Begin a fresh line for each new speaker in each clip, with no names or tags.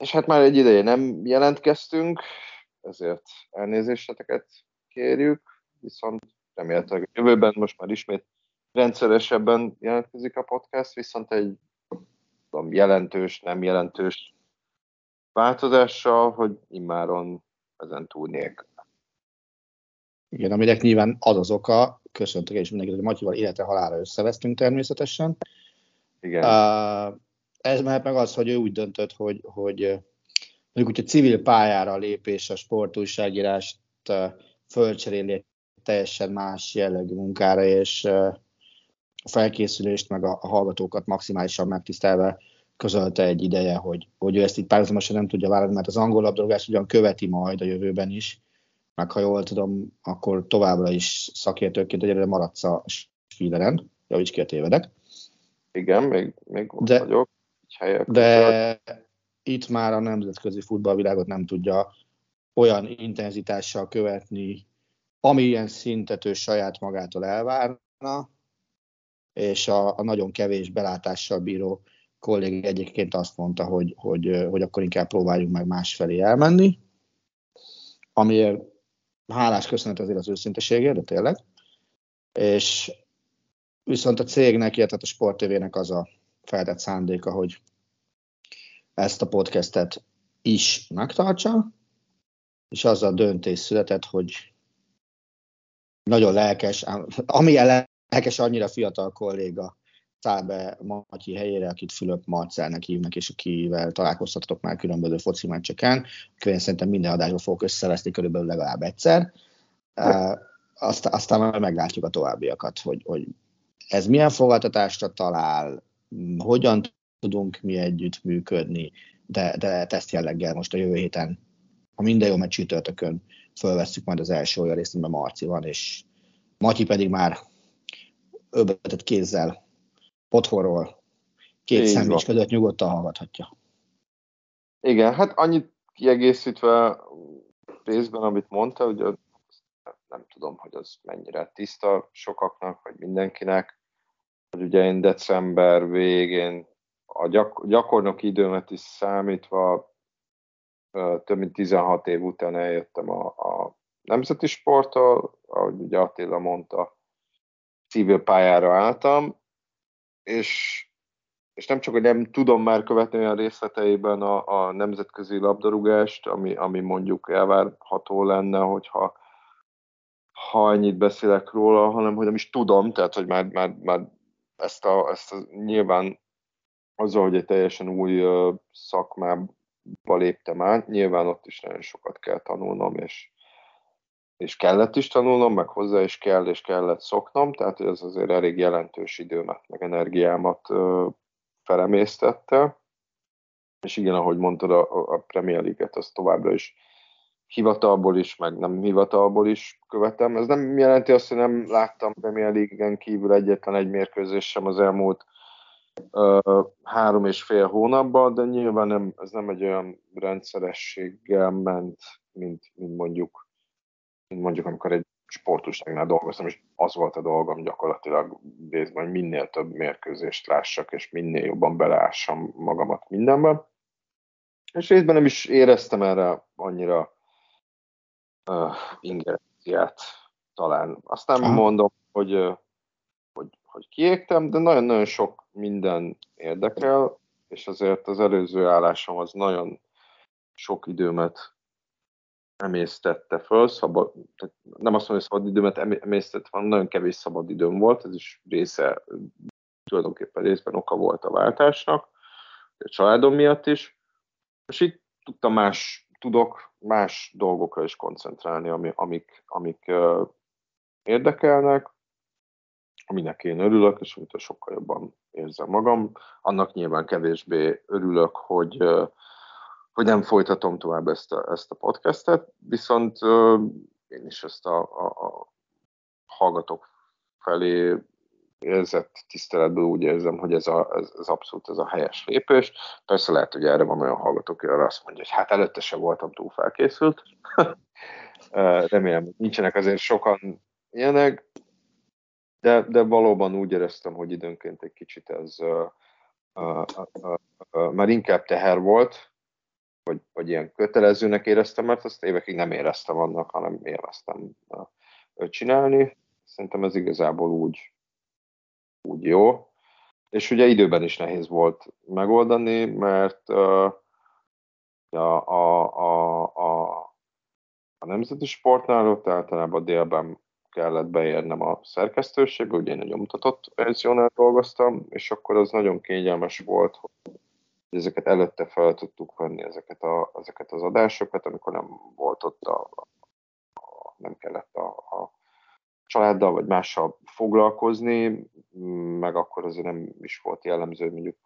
És hát már egy ideje nem jelentkeztünk, ezért elnézéseteket kérjük, viszont remélhetőleg a jövőben most már ismét rendszeresebben jelentkezik a podcast, viszont egy tudom, jelentős, nem jelentős változással, hogy immáron ezen túl nélkül.
Igen, aminek nyilván az az oka, köszöntök és mindenkit, hogy Matyival életre halára összevesztünk természetesen.
Igen.
Uh, ez mehet meg az, hogy ő úgy döntött, hogy, hogy mondjuk úgy a civil pályára lépés a sportújságírást fölcseréli teljesen más jellegű munkára, és a felkészülést, meg a, a hallgatókat maximálisan megtisztelve közölte egy ideje, hogy, hogy ő ezt így párhuzamosan nem tudja vállalni, mert az angol labdarúgás ugyan követi majd a jövőben is, meg ha jól tudom, akkor továbbra is szakértőként egyre maradsz a Spieleren, javíts ki a tévedek.
Igen, még, még
De-
vagyok. Helyek.
De itt már a nemzetközi futballvilágot nem tudja olyan intenzitással követni, amilyen szintet ő saját magától elvárna, és a, a nagyon kevés belátással bíró kollég egyébként azt mondta, hogy, hogy, hogy akkor inkább próbáljunk meg másfelé elmenni, amiért hálás köszönet azért az őszinteségért, de tényleg. És viszont a cégnek, illetve a Sport TV-nek az a feltett szándéka, hogy ezt a podcastet is megtartsa, és az a döntés született, hogy nagyon lelkes, amilyen lelkes, annyira fiatal kolléga száll be Matyi helyére, akit Fülöp Marcelnek hívnak, és akivel találkoztatok már különböző foci meccseken, akivel szerintem minden adásban fogok összeveszni körülbelül legalább egyszer. Aztán, aztán majd meglátjuk a továbbiakat, hogy, hogy ez milyen fogadtatásra talál, hogyan tudunk mi együtt működni, de, de teszt jelleggel most a jövő héten, ha minden jó, mert csütörtökön fölvesszük majd az első olyan részt, amiben Marci van, és Matyi pedig már öbetett kézzel otthonról két
van.
között nyugodtan hallgathatja.
Igen, hát annyit kiegészítve részben, amit mondta, hogy az- nem tudom, hogy az mennyire tiszta sokaknak, vagy mindenkinek, ugye én december végén a gyak- gyakornoki időmet is számítva több mint 16 év után eljöttem a, a nemzeti sporttól, ahogy ugye Attila mondta, civil pályára álltam, és és nem csak, hogy nem tudom már követni olyan részleteiben a, a nemzetközi labdarúgást, ami, ami mondjuk elvárható lenne, hogyha ha annyit beszélek róla, hanem hogy nem is tudom, tehát hogy már, már, már ezt, a, ezt a, nyilván azzal, hogy egy teljesen új szakmába léptem át, nyilván ott is nagyon sokat kell tanulnom, és, és kellett is tanulnom, meg hozzá is kell, és kellett szoknom, tehát hogy ez azért elég jelentős időmet, meg energiámat felemésztette. És igen, ahogy mondtad, a, a Premier League-et az továbbra is hivatalból is, meg nem hivatalból is követem. Ez nem jelenti azt, hogy nem láttam Premier League-en kívül egyetlen egy mérkőzés sem az elmúlt ö, három és fél hónapban, de nyilván nem, ez nem egy olyan rendszerességgel ment, mint, mint mondjuk mint mondjuk amikor egy sportúságnál dolgoztam, és az volt a dolgom gyakorlatilag részben, hogy minél több mérkőzést lássak, és minél jobban beleássam magamat mindenbe. És részben nem is éreztem erre annyira uh, ingerenciát talán. Azt nem
Aha.
mondom, hogy, hogy, hogy kiégtem, de nagyon-nagyon sok minden érdekel, és azért az előző állásom az nagyon sok időmet emésztette föl, szabad, tehát nem azt mondom, hogy szabad időmet emésztett, hanem nagyon kevés szabad időm volt, ez is része, tulajdonképpen részben oka volt a váltásnak, a családom miatt is, és itt tudtam más, tudok más dolgokra is koncentrálni, ami, amik, amik uh, érdekelnek, aminek én örülök, és amit sokkal jobban érzem magam. Annak nyilván kevésbé örülök, hogy uh, hogy nem folytatom tovább ezt a, ezt a podcastet, viszont uh, én is ezt a, a, a hallgatók felé érzett tiszteletből úgy érzem, hogy ez, a, ez, ez abszolút ez a helyes lépés. Persze lehet, hogy erre van olyan hallgató, aki arra azt mondja, hogy hát előtte sem voltam túl felkészült. Remélem, nincsenek azért sokan ilyenek, de, de valóban úgy éreztem, hogy időnként egy kicsit ez uh, uh, uh, már inkább teher volt, vagy, vagy ilyen kötelezőnek éreztem, mert azt évekig nem éreztem annak, hanem élveztem csinálni. Szerintem ez igazából úgy, úgy jó. És ugye időben is nehéz volt megoldani, mert uh, a, a, a, a, a nemzeti sportnál ott általában délben kellett beérnem a szerkesztőségbe, ugye én egy nyomtatott verziónál dolgoztam, és akkor az nagyon kényelmes volt, hogy ezeket előtte fel tudtuk venni, ezeket, a, ezeket az adásokat, amikor nem volt ott a, a, nem kellett a, a családdal vagy mással foglalkozni, meg akkor azért nem is volt jellemző, mondjuk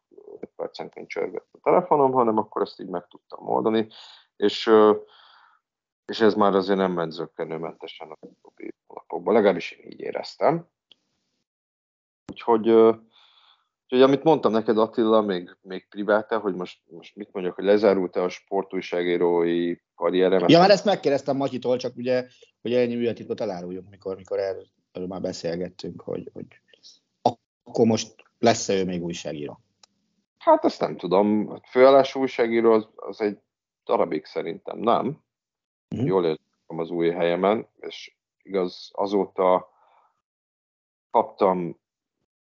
5 percenként csörgött a telefonom, hanem akkor ezt így meg tudtam oldani, és, és ez már azért nem ment zöggenőmentesen a napokban, legalábbis én így éreztem. Úgyhogy Úgyhogy amit mondtam neked Attila, még, még priváta, hogy most, most mit mondjak, hogy lezárult-e a sportújságírói karrierem?
Ja, már ezt megkérdeztem Matyitól, csak ugye, hogy ennyi művetitkot eláruljunk, mikor, mikor erről, már beszélgettünk, hogy, hogy akkor most lesz-e ő még újságíró?
Hát ezt nem tudom. A főállású újságíró az, az egy darabig szerintem, nem? Uh-huh. Jól érzem az új helyemen, és igaz, azóta kaptam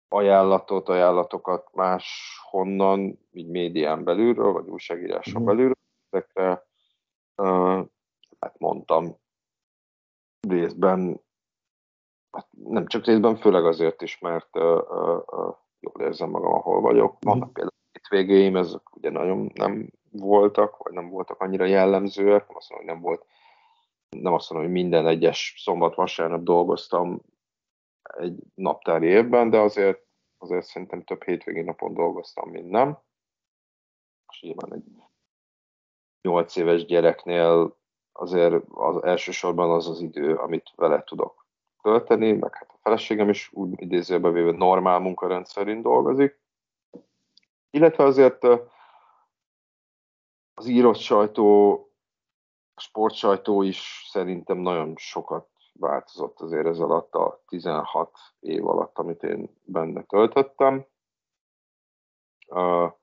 ajánlatot, ajánlatokat más honnan, így médián belülről, vagy újságíráson mm. belülről, ezekre hát mondtam részben, hát nem csak részben, főleg azért is, mert uh, uh, jól érzem magam, ahol vagyok. Mhm. Vannak például hétvégéim, ezek ugye nagyon nem voltak, vagy nem voltak annyira jellemzőek, nem azt mondom, hogy nem volt, nem azt mondom, hogy minden egyes szombat-vasárnap dolgoztam egy naptári évben, de azért, azért szerintem több hétvégi napon dolgoztam, mint nem. És nyilván egy 8 éves gyereknél azért az elsősorban az az idő, amit vele tudok tölteni, meg hát a feleségem is úgy idézőben véve normál munkarendszerint dolgozik. Illetve azért az írott sajtó, a sportsajtó is szerintem nagyon sokat változott azért ez alatt a 16 év alatt, amit én benne töltöttem. A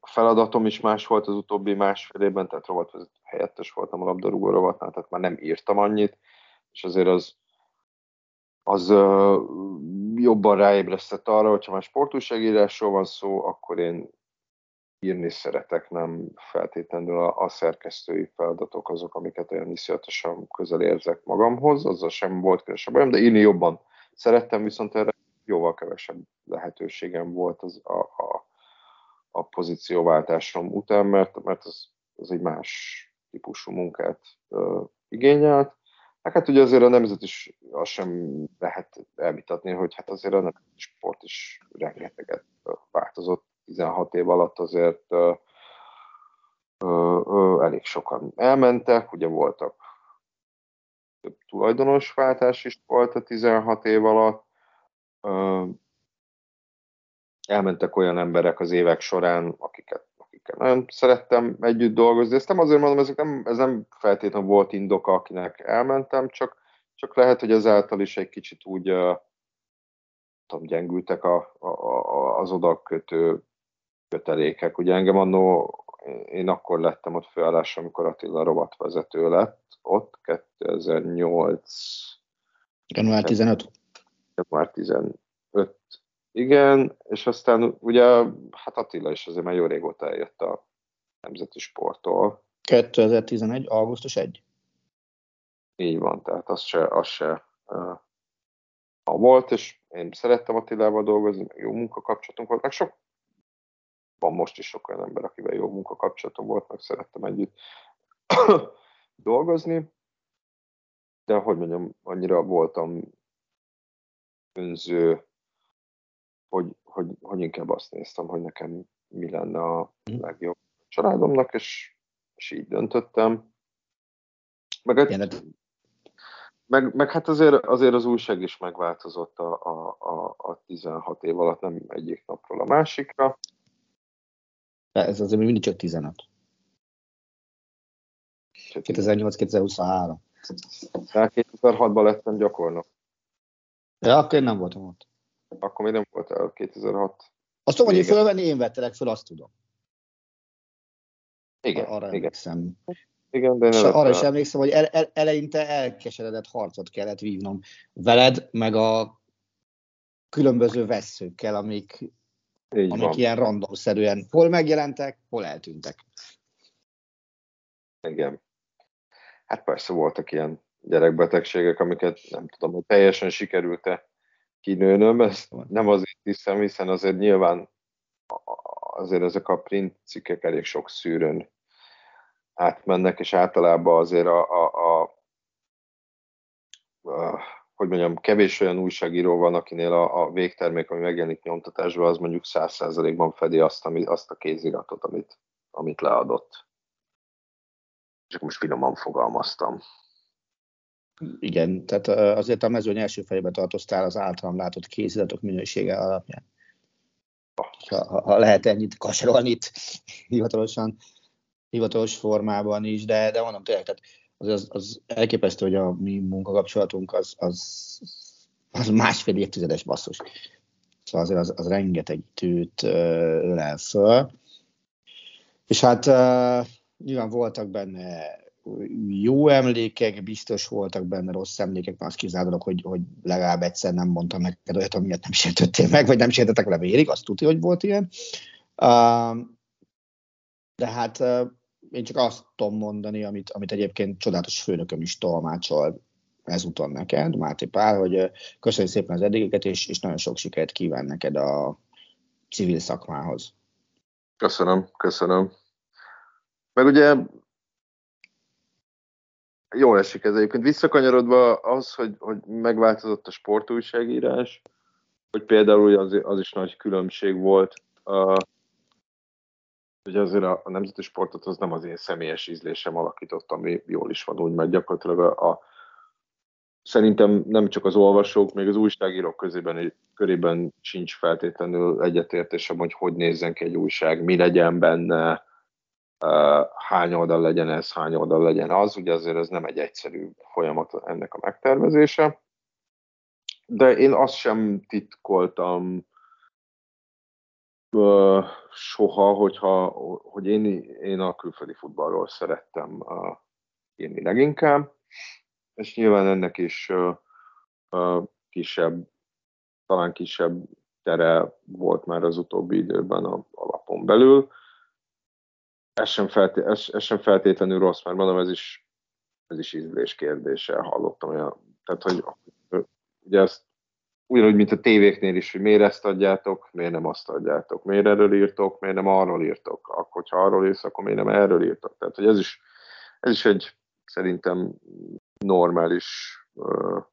feladatom is más volt az utóbbi másfél évben, tehát rovatvezető helyettes voltam a labdarúgó rovatnál, tehát már nem írtam annyit, és azért az, az jobban ráébresztett arra, hogyha már sportúságírásról van szó, akkor én írni szeretek, nem feltétlenül a, a szerkesztői feladatok azok, amiket olyan iszonyatosan közel érzek magamhoz, azzal sem volt különösebb bajom, de írni jobban szerettem, viszont erre jóval kevesebb lehetőségem volt az, a, a, a pozícióváltásom után, mert, mert az, az egy más típusú munkát ö, igényelt. Hát ugye azért a nemzet is azt sem lehet elvitatni, hogy hát azért a nemzeti sport is rengeteget változott 16 év alatt azért ö, ö, elég sokan elmentek, ugye voltak több tulajdonosváltás is volt a 16 év alatt, ö, elmentek olyan emberek az évek során, akiket, akikkel nagyon szerettem együtt dolgozni. Ezt nem azért mondom, ezek nem, ez nem feltétlenül volt indoka, akinek elmentem, csak, csak lehet, hogy ezáltal is egy kicsit úgy uh, tudom, gyengültek a, a, a, az oda kötő kötelékek. Ugye engem annó, én akkor lettem ott főállás, amikor Attila rovatvezető lett, ott 2008
Január 15.
Január 15. Igen, és aztán ugye, hát Attila is azért már jó régóta eljött a nemzeti sporttól.
2011. augusztus 1.
Így van, tehát az se, az se uh, volt, és én szerettem Attilával dolgozni, meg jó munkakapcsolatunk volt, meg sok, van most is sok olyan ember, akivel jó munkakapcsolatom volt, meg szerettem együtt dolgozni, de hogy mondjam, annyira voltam önző, hogy, hogy, hogy inkább azt néztem, hogy nekem mi lenne a mhm. legjobb családomnak, és, és így döntöttem. Meg, egy, meg, meg hát azért, azért az újság is megváltozott a, a, a, a 16 év alatt, nem egyik napról a másikra.
Ez azért még mindig csak 15. 2008-2023.
Tehát 2006-ban lettem gyakornok.
Ja, akkor én nem voltam ott.
Akkor még nem voltál 2006.
Azt tudom, hogy én fölvenni, én vettelek föl, azt tudom.
Igen,
arra
igen.
emlékszem.
Igen, de
És arra is emlékszem, hogy ele, ele, eleinte elkeseredett harcot kellett vívnom veled, meg a különböző vesszőkkel, amik, Így amik van. ilyen randomszerűen hol megjelentek, hol eltűntek.
Igen. Hát persze voltak ilyen gyerekbetegségek, amiket nem tudom, hogy teljesen sikerült-e kinőnöm, ezt nem azért hiszem, hiszen azért nyilván azért ezek a print cikkek elég sok szűrőn átmennek, és általában azért a, a, a, a hogy mondjam, kevés olyan újságíró van, akinél a, a végtermék, ami megjelenik nyomtatásban, az mondjuk száz százalékban fedi azt, ami, azt a kéziratot, amit, amit leadott. Csak most finoman fogalmaztam.
Igen, tehát azért a mezőny első fejébe tartoztál az általam látott kéziratok minősége alapján. Ha, ha lehet ennyit kaserolni itt hivatalosan, hivatalos formában is, de, de mondom tényleg, tehát az, az, az elképesztő, hogy a mi munkakapcsolatunk az, az, az másfél évtizedes basszus. Szóval azért az, az rengeteg időt ölel föl. És hát nyilván voltak benne jó emlékek, biztos voltak benne rossz emlékek, mert azt kizárólag, hogy, hogy legalább egyszer nem mondtam neked olyat, amiért nem sértöttél meg, vagy nem sértettek le vérig, azt tudja, hogy volt ilyen. De hát én csak azt tudom mondani, amit, amit egyébként csodálatos főnököm is tolmácsol ezúton neked, Máté Pál, hogy köszönjük szépen az eddigiket, és, és nagyon sok sikert kíván neked a civil szakmához.
Köszönöm, köszönöm. Meg ugye jól esik ez egyébként. Visszakanyarodva az, hogy, hogy megváltozott a sportújságírás, hogy például az, az is nagy különbség volt. Uh, ugye azért a, a nemzeti sportot az nem az én személyes ízlésem alakított, ami jól is van úgy, mert gyakorlatilag a, a szerintem nem csak az olvasók, még az újságírók közében, körében sincs feltétlenül egyetértés abban, hogy hogy nézzen ki egy újság, mi legyen benne, hány oldal legyen ez, hány oldal legyen az, ugye azért ez nem egy egyszerű folyamat ennek a megtervezése. De én azt sem titkoltam soha, hogyha, hogy én, én a külföldi futballról szerettem írni leginkább, és nyilván ennek is kisebb, talán kisebb tere volt már az utóbbi időben a, a lapon belül, ez sem, felté- ez, ez sem feltétlenül rossz, mert mondom, ez is, ez is ízlés kérdése, hallottam olyan, tehát hogy ugye ezt ugyanúgy, mint a tévéknél is, hogy miért ezt adjátok, miért nem azt adjátok, miért erről írtok, miért nem arról írtok, akkor, hogyha arról írsz, akkor miért nem erről írtok. Tehát, hogy ez is, ez is egy szerintem normális, uh,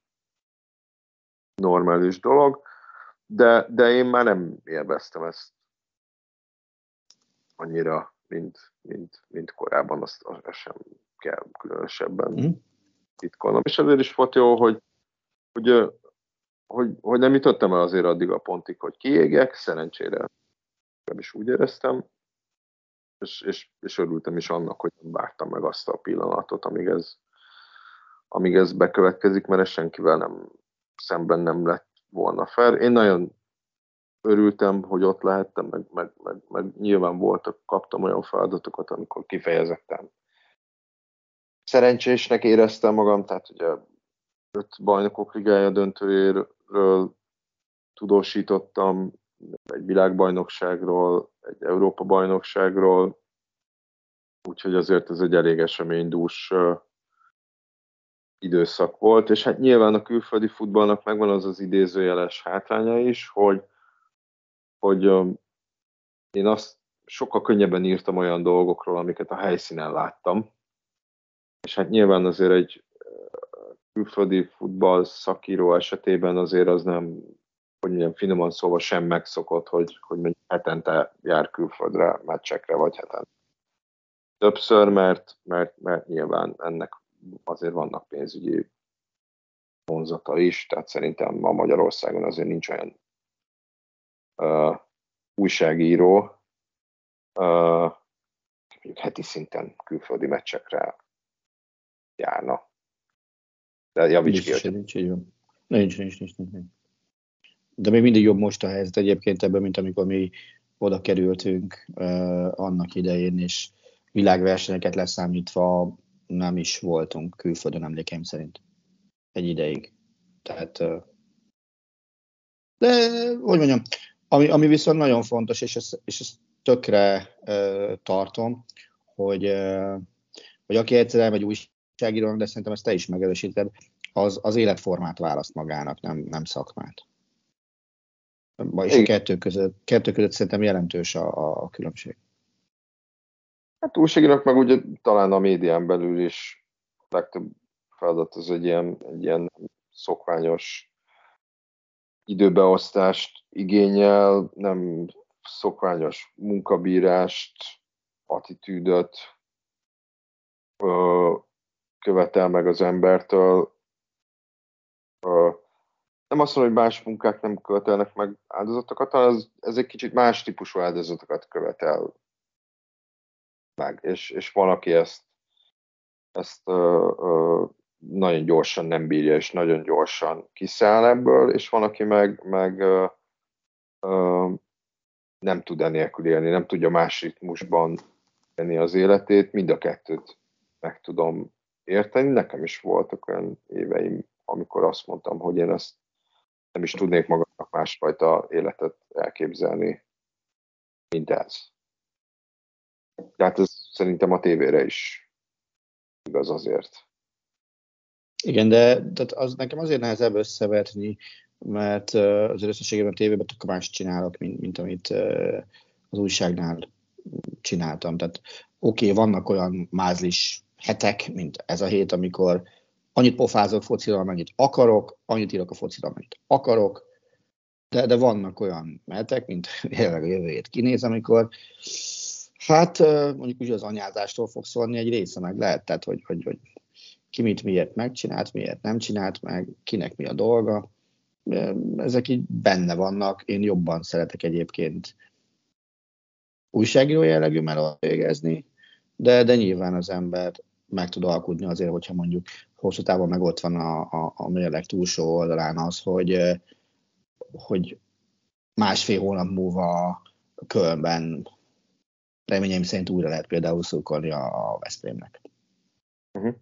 normális dolog, de, de én már nem élveztem ezt annyira mint, mint, mint korábban, azt, azt sem kell különösebben mm. titkolnom. És ezért is volt jó, hogy, hogy, hogy, hogy nem jutottam el azért addig a pontig, hogy kiégek, szerencsére nem is úgy éreztem, és, és, és örültem is annak, hogy nem vártam meg azt a pillanatot, amíg ez, amíg ez bekövetkezik, mert ez senkivel nem szemben nem lett volna fel. Én nagyon örültem, hogy ott lehettem, meg, meg, meg, meg nyilván voltak, kaptam olyan feladatokat, amikor kifejezetten szerencsésnek éreztem magam, tehát ugye öt bajnokok ligája döntőjéről tudósítottam, egy világbajnokságról, egy Európa bajnokságról, úgyhogy azért ez egy elég eseménydús időszak volt, és hát nyilván a külföldi futballnak megvan az az idézőjeles hátránya is, hogy, hogy én azt sokkal könnyebben írtam olyan dolgokról, amiket a helyszínen láttam, és hát nyilván azért egy külföldi futball szakíró esetében azért az nem, hogy mondjam, finoman szóval sem megszokott, hogy, hogy mondjuk hetente jár külföldre, meccsekre, vagy hetente többször, mert, mert, mert nyilván ennek azért vannak pénzügyi vonzata is, tehát szerintem ma Magyarországon azért nincs olyan uh, újságíró, uh, heti szinten külföldi meccsekre járna. De javíts ki,
hogy... Nincs, így van. Nincs, nincs, nincs, nincs, nincs. De még mindig jobb most a helyzet egyébként ebben, mint amikor mi oda kerültünk uh, annak idején, és világversenyeket leszámítva nem is voltunk külföldön emlékeim szerint egy ideig. Tehát, de, hogy mondjam, ami, ami viszont nagyon fontos, és ezt, és ezt tökre uh, tartom, hogy, uh, hogy aki egyszer elmegy újságírónak, de szerintem ezt te is megerősíted, az, az életformát választ magának, nem, nem szakmát. És a kettő között, kettő között szerintem jelentős a, a különbség.
Hát újságírók meg ugye talán a médián belül is legtöbb feladat az egy ilyen, egy ilyen szokványos időbeosztást igényel, nem szokványos munkabírást, attitűdöt követel meg az embertől. Nem azt mondom, hogy más munkák nem követelnek meg áldozatokat, hanem ez, ez egy kicsit más típusú áldozatokat követel meg, és, és van, aki ezt, ezt ö, ö, nagyon gyorsan nem bírja, és nagyon gyorsan kiszáll ebből, és van, aki meg, meg ö, ö, nem tud enélkül élni, nem tudja más ritmusban tenni az életét, mind a kettőt meg tudom érteni. Nekem is voltak olyan éveim, amikor azt mondtam, hogy én ezt nem is tudnék magamnak másfajta életet elképzelni, mint ez. Tehát ez szerintem a tévére is igaz azért.
Igen, de tehát az nekem azért nehezebb összevetni, mert az összességében a tévében tök más csinálok, mint, mint amit az újságnál csináltam. Tehát oké, okay, vannak olyan mázlis hetek, mint ez a hét, amikor annyit pofázok fociról, amennyit akarok, annyit írok a fociról, amennyit akarok, de, de vannak olyan hetek, mint jelenleg a jövő hét kinéz, amikor Hát mondjuk úgy az anyázástól fog szólni egy része meg lehet, tehát hogy, hogy, hogy ki mit miért megcsinált, miért nem csinált meg, kinek mi a dolga. Ezek így benne vannak. Én jobban szeretek egyébként újságíró jellegű melót végezni, de, de nyilván az ember meg tud alkudni azért, hogyha mondjuk hosszú távon meg ott van a, a, a mérleg túlsó oldalán az, hogy, hogy másfél hónap múlva Kölnben reményeim szerint újra lehet például szurkolni a, a Veszprémnek. Uh-huh.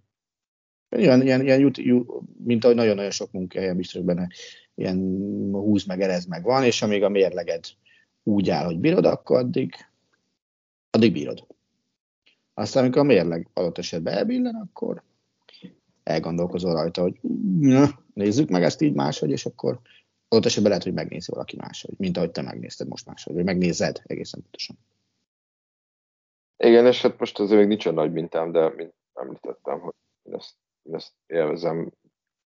Ilyen, ilyen, ilyen jut, jut, mint ahogy nagyon-nagyon sok munkahelyen biztos benne, ilyen húz meg, erez meg van, és amíg a mérleged úgy áll, hogy bírod, akkor addig, addig bírod. Aztán, amikor a mérleg adott esetben elbillen, akkor elgondolkozol rajta, hogy na, nézzük meg ezt így máshogy, és akkor adott esetben lehet, hogy megnézi valaki máshogy, mint ahogy te megnézted most máshogy, vagy megnézed egészen pontosan.
Igen, és hát most azért még nincs a nagy mintám, de mint említettem, hogy én ezt, én ezt élvezem.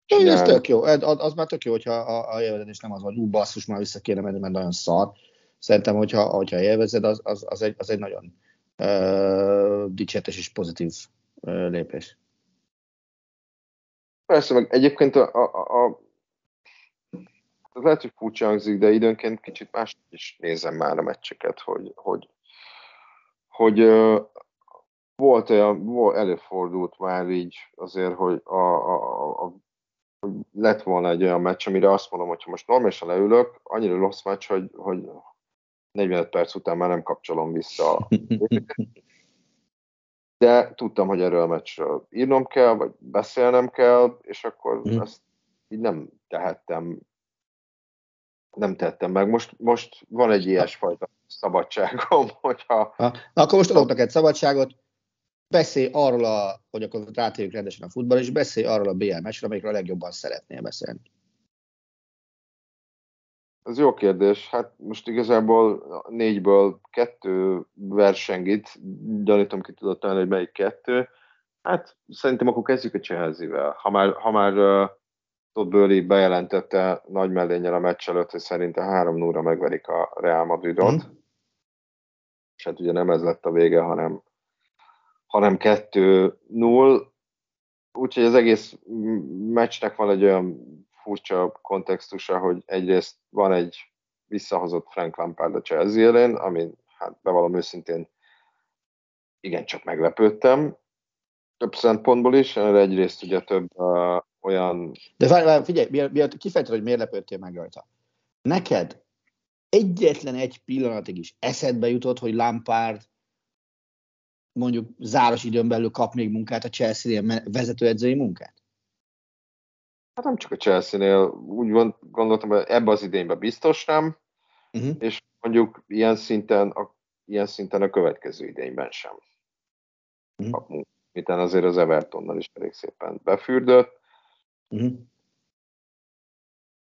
Csinálni. Ez tök jó, az, az már tök jó, hogyha a, a élvezés nem az, hogy ú, basszus, már vissza kéne menni, mert nagyon szar. Szerintem, hogyha, hogyha élvezed, az, az, az, egy, az egy nagyon uh, dicséretes és pozitív lépés.
Persze, meg egyébként a, a, a, a lehet, hogy furcsa hangzik, de időnként kicsit más is nézem már a meccseket, hogy, hogy hogy uh, volt olyan, volt, előfordult már így azért, hogy a, a, a, lett volna egy olyan meccs, amire azt mondom, hogy ha most normálisan leülök, annyira rossz meccs, hogy, hogy 45 perc után már nem kapcsolom vissza. De tudtam, hogy erről a meccsről írnom kell, vagy beszélnem kell, és akkor mm. ezt így nem tehettem, nem tettem meg. Most, most van egy ilyesfajta szabadságom, hogyha...
Ha. Na, akkor most adok neked szabadságot, beszélj arról, a, hogy akkor rátérjük rendesen a futball, és beszélj arról a BL meccsről, amikről a legjobban szeretnél beszélni.
Ez jó kérdés. Hát most igazából négyből kettő versengit, gyanítom ki tudod találni, hogy melyik kettő. Hát szerintem akkor kezdjük a Chelsea-vel. Ha már, ha már uh, Todd Burley bejelentette nagy mellényel a meccs előtt, hogy szerinte 3 0 megverik a Real Madridot. Mm. És hát ugye nem ez lett a vége, hanem, hanem 2-0. Úgyhogy az egész meccsnek van egy olyan furcsa kontextusa, hogy egyrészt van egy visszahozott Frank Lampard a Chelsea ellen, ami hát bevallom őszintén igencsak meglepődtem. Több szempontból is, egyrészt ugye több uh, olyan...
De várj, várj figyelj, miért kifejted, hogy miért lepődtél meg rajta. Neked egyetlen egy pillanatig is eszedbe jutott, hogy Lampard mondjuk záros időn belül kap még munkát a Chelsea vezetőedzői munkát?
Hát nem csak a Chelsea-nél, úgy gondoltam, hogy ebbe az idényben biztos nem, uh-huh. és mondjuk ilyen szinten, a, ilyen szinten a következő idényben sem. Uh-huh. Miten azért az Evertonnal is elég szépen befürdött. Uh-huh.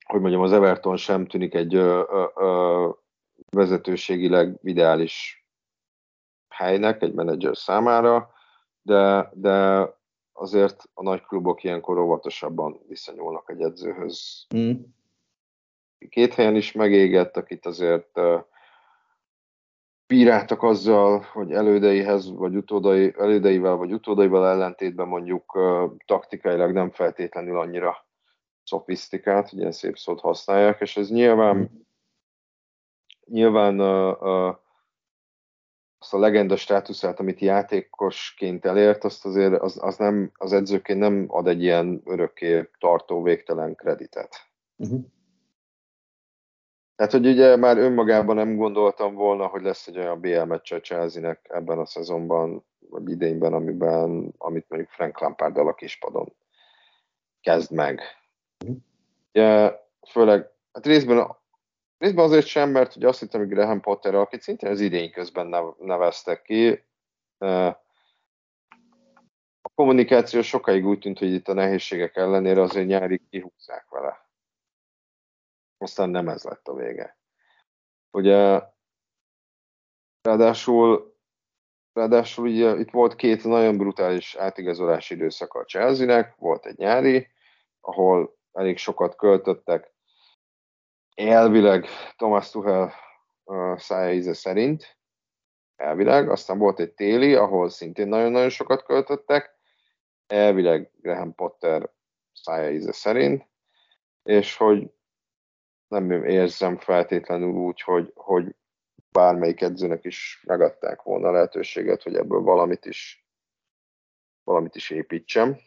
Hogy mondjam, az Everton sem tűnik egy ö, ö, ö, vezetőségileg ideális helynek egy menedzser számára, de, de azért a nagy klubok ilyenkor óvatosabban viszonyulnak egy edzőhöz. Mm. Két helyen is megégett, akit azért uh, bíráltak azzal, hogy elődeihez, vagy utódai, elődeivel, vagy utódaival ellentétben mondjuk uh, taktikailag nem feltétlenül annyira szofisztikált, hogy ilyen szép szót használják, és ez nyilván, mm. nyilván uh, uh, azt a legenda státuszát, amit játékosként elért, azt azért az, az, nem, az edzőként nem ad egy ilyen örökké tartó végtelen kreditet. Uh-huh. Tehát, hogy ugye már önmagában nem gondoltam volna, hogy lesz egy olyan BL meccs a chelsea ebben a szezonban, vagy idényben, amiben, amit mondjuk Frank Lampard a kispadon kezd meg. Uh-huh. Ugye, főleg, hát részben Részben azért sem, mert ugye azt hittem, hogy Graham Potter, akit szintén az idény közben neveztek ki, a kommunikáció sokáig úgy tűnt, hogy itt a nehézségek ellenére azért nyári kihúzzák vele. Aztán nem ez lett a vége. Ugye ráadásul, ráadásul ugye itt volt két nagyon brutális átigazolási időszak a Chelsea-nek, volt egy nyári, ahol elég sokat költöttek elvileg Thomas Tuchel szája íze szerint, elvileg, aztán volt egy téli, ahol szintén nagyon-nagyon sokat költöttek, elvileg Graham Potter szája szerint, és hogy nem érzem feltétlenül úgy, hogy, hogy bármelyik edzőnek is megadták volna a lehetőséget, hogy ebből valamit is valamit is építsem.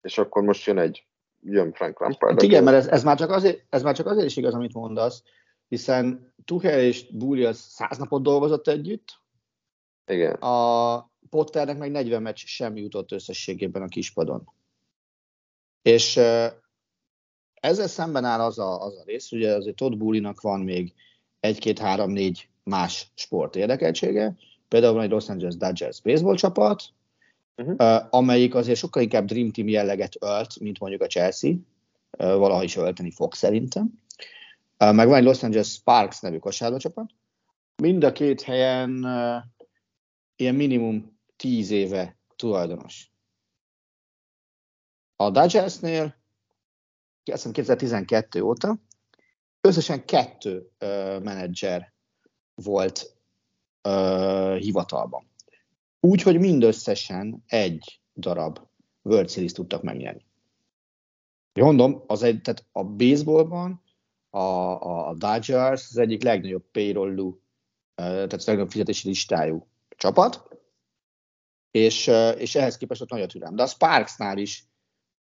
És akkor most jön egy jön Frank Lampard.
Hát igen, mert ez, ez, már csak azért, ez már csak azért is igaz, amit mondasz, hiszen Tuchel és Bulli az száz napot dolgozott együtt.
Igen.
A Potternek meg 40 meccs sem jutott összességében a kispadon. És ezzel szemben áll az a, az a rész, ugye azért Todd Bullinak van még egy-két-három-négy más sport érdekeltsége, például van egy Los Angeles Dodgers baseball csapat, uh-huh. amelyik azért sokkal inkább Dream Team jelleget ölt, mint mondjuk a Chelsea, valaha is ölteni fog szerintem. Meg van egy Los Angeles Sparks nevű kosárlócsapat. Mind a két helyen ilyen minimum 10 éve tulajdonos. A Dodgersnél 2012 óta összesen kettő menedzser volt hivatalban. Úgy, hogy mindösszesen egy darab World Series tudtak megnyerni. Mondom, az egy, tehát a baseballban a, a, a Dodgers az egyik legnagyobb payrollú, tehát az legnagyobb fizetési listájú csapat, és, és ehhez képest ott nagy a türelem. De a Sparksnál is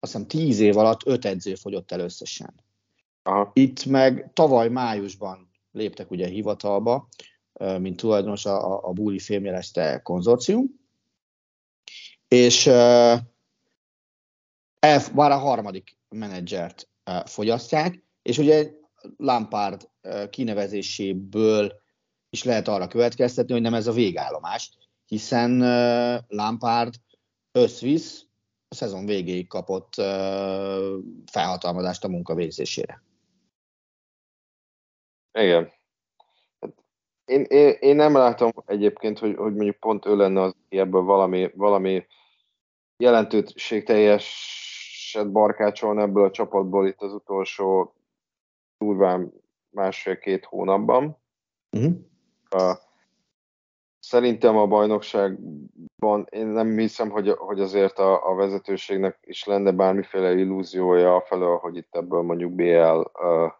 azt hiszem tíz év alatt öt edző fogyott el összesen. Aha. Itt meg tavaly májusban léptek ugye hivatalba, mint tulajdonos a, a Búli fémjelezte konzorcium, és uh, már a harmadik menedzsert fogyasztják, és ugye Lampard kinevezéséből is lehet arra következtetni, hogy nem ez a végállomás, hiszen Lampard összvisz a szezon végéig kapott felhatalmazást a munka végzésére.
Igen. Én, én, én nem látom egyébként, hogy, hogy mondjuk pont ő lenne az, aki ebből valami, valami jelentőségteljeset barkácsolna ebből a csapatból itt az utolsó durván másfél-két hónapban. Uh-huh. Uh, szerintem a bajnokságban én nem hiszem, hogy, hogy azért a, a vezetőségnek is lenne bármiféle illúziója felől, hogy itt ebből mondjuk BL uh,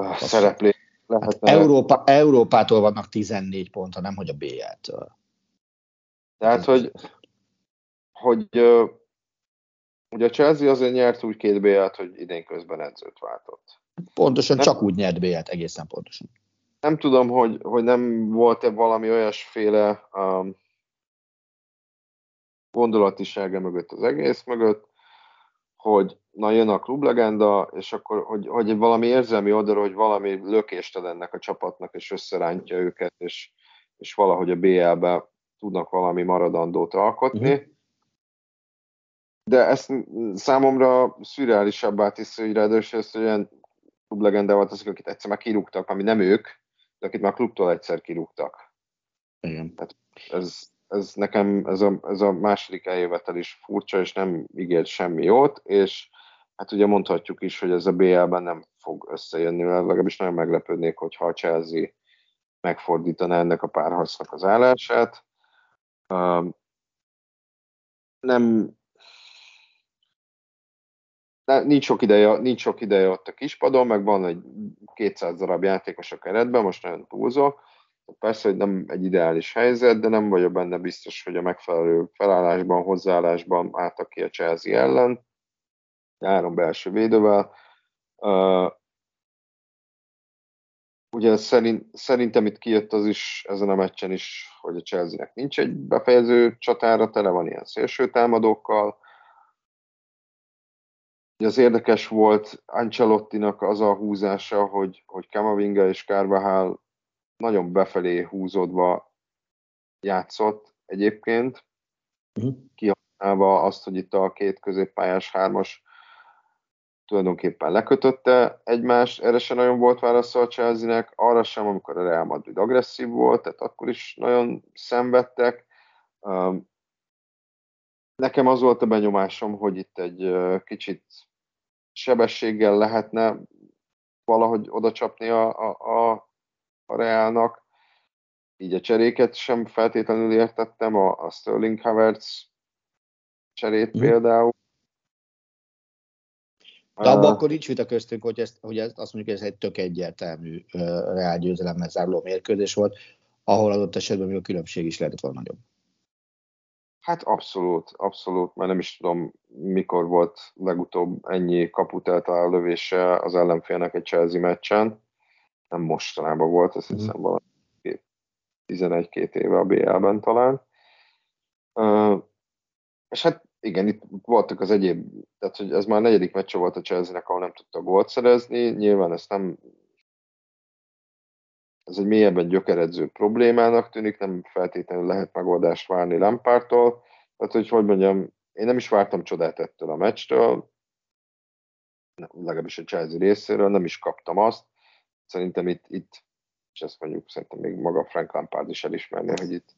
uh, szereplé lehetne.
Európa, Európától vannak 14 pontra, nem hogy a BL-től.
Tehát, hogy, hogy ugye a Chelsea azért nyert úgy két BL-t, hogy idén közben edzőt váltott.
Pontosan, nem, csak úgy nyert BL-t, egészen pontosan.
Nem tudom, hogy, hogy nem volt-e valami olyasféle um, gondolatisága mögött az egész mögött, hogy na jön a klublegenda, és akkor hogy, hogy valami érzelmi oldalról, hogy valami lökést ad ennek a csapatnak, és összerántja őket, és, és valahogy a BL-be tudnak valami maradandót alkotni. Uh-huh. De ezt számomra szürreálisabbá teszi, hogy ráadásul ezt olyan klublegendával teszik, akit egyszer már kirúgtak, ami nem ők, de akit már a klubtól egyszer kirúgtak.
Igen.
Tehát ez, ez nekem, ez a, ez a második eljövetel is furcsa, és nem ígért semmi jót, és hát ugye mondhatjuk is, hogy ez a BL-ben nem fog összejönni, legalábbis nagyon meglepődnék, hogyha a Chelsea megfordítaná ennek a párharcnak az állását. nem, nincs sok ideje, nincs sok ideje ott a kispadon, meg van egy 200 darab játékos a keretben, most nagyon túlzok. Persze, hogy nem egy ideális helyzet, de nem vagyok benne biztos, hogy a megfelelő felállásban, hozzáállásban álltak ki a Chelsea ellen. Három belső védővel. Uh, ugye szerint, szerintem itt kijött az is ezen a meccsen is, hogy a Chelsea-nek nincs egy befejező csatára, tele van ilyen szélső támadókkal, az érdekes volt Ancelottinak az a húzása, hogy, hogy Kamavinga és Carvajal nagyon befelé húzódva játszott egyébként, uh-huh. kihasználva azt, hogy itt a két középpályás hármas tulajdonképpen lekötötte egymást, erre sem nagyon volt válasza a Chelsea-nek, arra sem, amikor a Real Madrid agresszív volt, tehát akkor is nagyon szenvedtek. Nekem az volt a benyomásom, hogy itt egy kicsit sebességgel lehetne valahogy oda csapni a, a, a, a Reálnak. Így a cseréket sem feltétlenül értettem, a, a Sterling Havertz cserét mm. például.
De abban uh, akkor nincs vita köztünk, hogy, ezt, hogy ezt, azt mondjuk, hogy ez egy tök egyértelmű uh, Reál győzelemmel záruló mérkőzés volt, ahol adott esetben még a különbség is lehetett volna nagyobb.
Hát abszolút, abszolút, mert nem is tudom, mikor volt legutóbb ennyi kaput eltaláló lövése az ellenfélnek egy Chelsea meccsen. Nem mostanában volt, azt hiszem mm. valami 11-2 éve a BL-ben talán. Uh, és hát igen, itt voltak az egyéb, tehát hogy ez már a negyedik meccse volt a Chelsea-nek, ahol nem tudta gólt szerezni, nyilván ezt nem ez egy mélyebben gyökeredző problémának tűnik, nem feltétlenül lehet megoldást várni Lampártól. Tehát, hogy hogy mondjam, én nem is vártam csodát ettől a meccstől, legalábbis a Chelsea részéről, nem is kaptam azt. Szerintem itt, itt és ezt mondjuk szerintem még maga Frank Lampard is elismerné, hogy itt,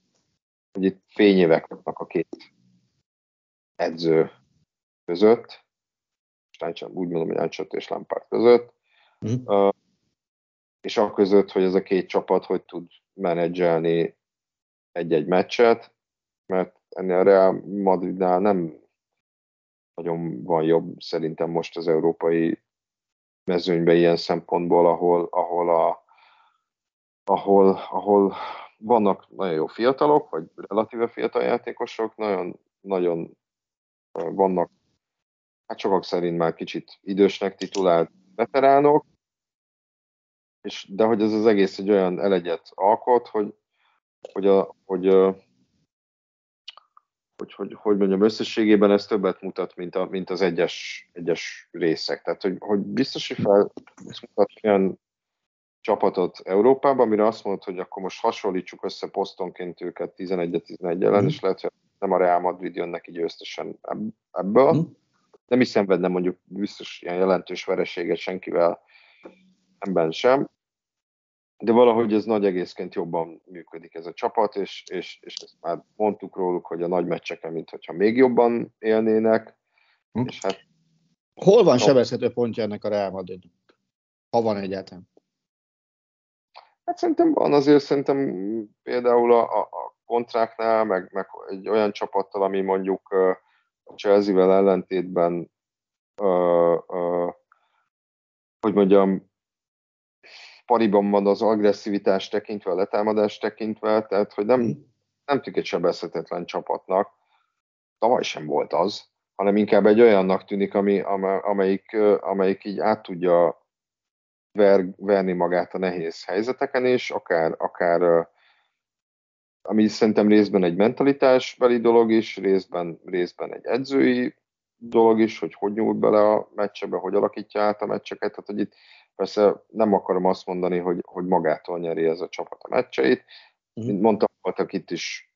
hogy itt fényévek vannak a két edző között, úgy mondom, hogy Ancsot és Lampard között. Mm. Uh, és a között, hogy ez a két csapat hogy tud menedzselni egy-egy meccset, mert ennél a Real Madridnál nem nagyon van jobb szerintem most az európai mezőnyben ilyen szempontból, ahol, ahol, a, ahol, ahol vannak nagyon jó fiatalok, vagy relatíve fiatal játékosok, nagyon, nagyon vannak, hát sokak szerint már kicsit idősnek titulált veteránok, és, de hogy ez az egész egy olyan elegyet alkot, hogy, hogy, a, hogy, hogy, hogy, hogy mondjam, összességében ez többet mutat, mint, a, mint az egyes, egyes részek. Tehát, hogy, hogy biztos, hogy fel mutat olyan csapatot Európában, amire azt mondod, hogy akkor most hasonlítsuk össze posztonként őket 11-11 ellen, mm. és lehet, hogy nem a Real Madrid jön neki győztesen ebből. Mm. Nem is szenvedne mondjuk biztos ilyen jelentős vereséget senkivel szemben sem, de valahogy ez nagy egészként jobban működik ez a csapat, és, és, és ezt már mondtuk róluk, hogy a nagy meccseken, mint hogyha még jobban élnének,
hm. és hát Hol van sebezhető pontja ennek a Real Madrid? Ha van egyáltalán.
Hát szerintem van, azért szerintem például a, a kontráknál, meg, meg egy olyan csapattal, ami mondjuk a Chelsea-vel ellentétben, uh, uh, hogy mondjam, pariban van az agresszivitás tekintve, a letámadás tekintve, tehát hogy nem, nem tűnik egy sebezhetetlen csapatnak. Tavaly sem volt az, hanem inkább egy olyannak tűnik, ami, amelyik, amelyik így át tudja ver, verni magát a nehéz helyzeteken, és akár, akár ami szerintem részben egy mentalitásbeli dolog is, részben, részben egy edzői dolog is, hogy hogy nyúl bele a meccsebe, hogy alakítja át a meccseket. Tehát, hogy itt persze nem akarom azt mondani, hogy, hogy magától nyeri ez a csapat a meccseit. Mhm. Mint mondtam, voltak itt is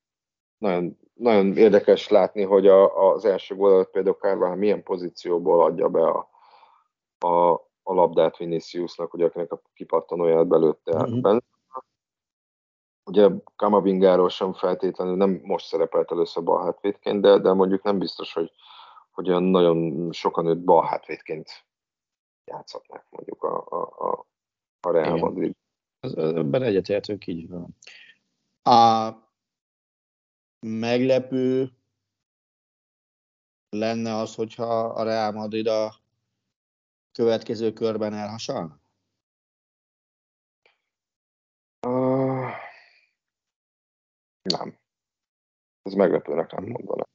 nagyon, nagyon érdekes látni, hogy a, az első gól előtt például Kárván milyen pozícióból adja be a, a, a labdát Viniciusnak, hogy akinek a kipattanóját belőtte mm-hmm. Ugye Kamavingáról sem feltétlenül nem most szerepelt először bal hátvédként, de, de mondjuk nem biztos, hogy, hogy olyan nagyon sokan őt bal hátvédként játszhatnák mondjuk a, a, a, a Real Madrid.
Ebben egyetértünk így van. A meglepő lenne az, hogyha a Real Madrid a következő körben elhasal?
Nem. Ez meglepőnek nem hm. mondanám.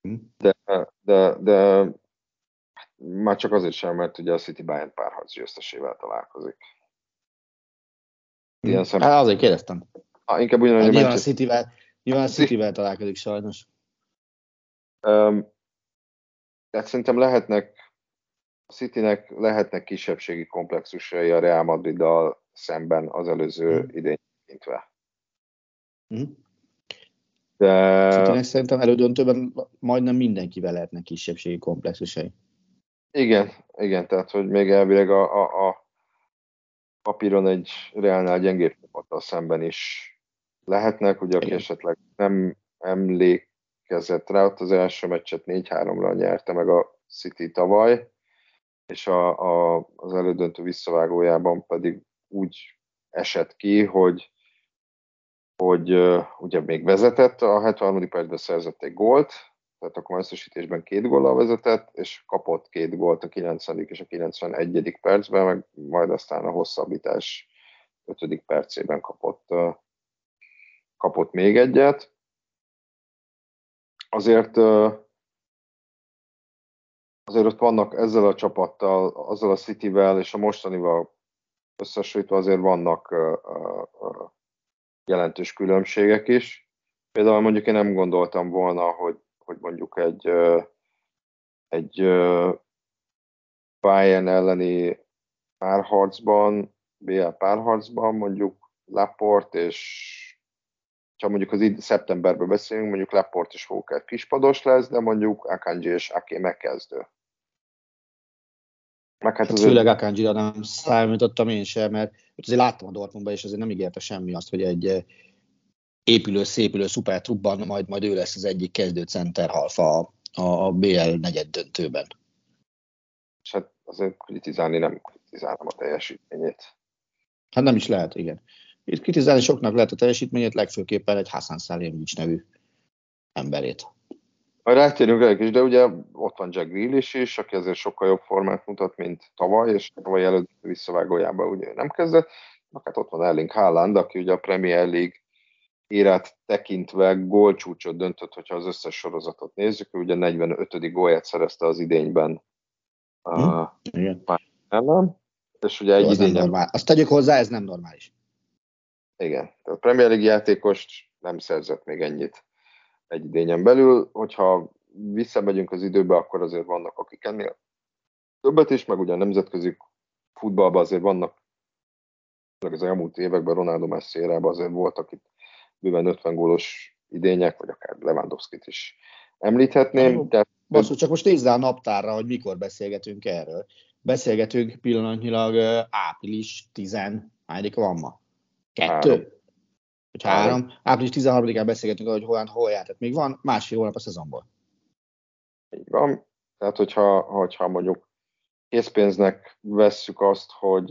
Hm. De, de, de már csak azért sem, mert ugye a City Bayern párharc győztesével találkozik.
Ilyen szem... Hát azért kérdeztem.
Ha, inkább ugyanúgy,
hát, nyilván a City-vel, nyilván a City-vel találkozik sajnos.
Um, tehát szerintem lehetnek, a Citynek lehetnek kisebbségi komplexusai a Real Madriddal szemben az előző mm. idény tekintve. Mm.
De... Citynek szerintem elődöntőben majdnem mindenkivel lehetnek kisebbségi komplexusai.
Igen, igen, tehát hogy még elvileg a, a, a papíron egy reálnál gyengébb csapattal szemben is lehetnek, ugye aki esetleg nem emlékezett rá, ott az első meccset 4-3-ra nyerte meg a City tavaly, és a, a, az elődöntő visszavágójában pedig úgy esett ki, hogy hogy uh, ugye még vezetett, a 73. percben szerzett egy gólt, tehát akkor összesítésben két góllal vezetett, és kapott két gólt a 90. és a 91. percben, meg majd aztán a hosszabbítás 5. percében kapott, kapott még egyet. Azért azért ott vannak ezzel a csapattal, azzal a Cityvel és a mostanival összesítve azért vannak jelentős különbségek is. Például mondjuk én nem gondoltam volna, hogy hogy mondjuk egy, egy Bayern elleni párharcban, BL párharcban mondjuk Laport és ha mondjuk az id- szeptemberben beszélünk, mondjuk Laport és Walker kispados lesz, de mondjuk Akanji és Ake megkezdő.
Meg hát, hát azért... Főleg Akanji-ra nem számítottam én sem, mert azért láttam a Dortmundban, és azért nem ígérte semmi azt, hogy egy épülő, szépülő szupertrubban majd, majd ő lesz az egyik kezdő center halfa a, a BL negyed döntőben.
És hát azért kritizálni nem kritizálom a teljesítményét.
Hát nem is lehet, igen. Itt kritizálni soknak lehet a teljesítményét, legfőképpen egy Hassan Salihamidzic nevű emberét.
Majd rátérünk rá is, de ugye ott van Jack Grealish is, aki azért sokkal jobb formát mutat, mint tavaly, és tavaly előtt visszavágójában ugye nem kezdett. Hát ott van Erling Haaland, aki ugye a Premier League érát tekintve gólcsúcsot döntött, hogyha az összes sorozatot nézzük. Ő ugye 45. gólját szerezte az idényben. Hm? Uh, Igen. Ellen. És ugye egy idényen...
Azt tegyük hozzá, ez nem normális.
Igen. A Premier League játékos nem szerzett még ennyit egy idényen belül. Hogyha visszamegyünk az időbe, akkor azért vannak, akik ennél többet is, meg ugye a nemzetközi futballban azért vannak, az elmúlt években Ronaldo messi azért voltak itt bőven 50 gólos idények, vagy akár Lewandowski-t is említhetném. De...
Basszus, csak most nézd a naptárra, hogy mikor beszélgetünk erről. Beszélgetünk pillanatnyilag április 10 hányadik van ma? Kettő? Három. Vagy három. Április 13-án beszélgetünk, hogy hol, hol járt. Tehát még van másfél hónap a szezonból.
Így van. Tehát, hogyha, hogyha mondjuk készpénznek vesszük azt, hogy,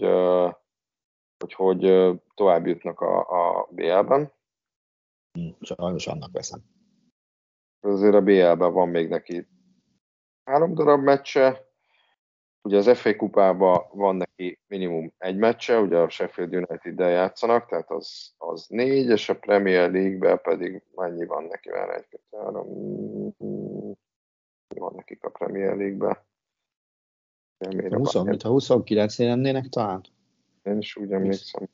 hogy, hogy tovább jutnak a, a BL-ben.
Hm, sajnos annak veszem.
Azért a BL-ben van még neki három darab meccse, ugye az FA kupában van neki minimum egy meccse, ugye a Sheffield United-del játszanak, tehát az, az négy, és a Premier League-ben pedig mennyi van neki már egy, kettő, három, van nekik a Premier League-ben.
20, mint ha 29 lennének talán?
Én is úgy emlékszem.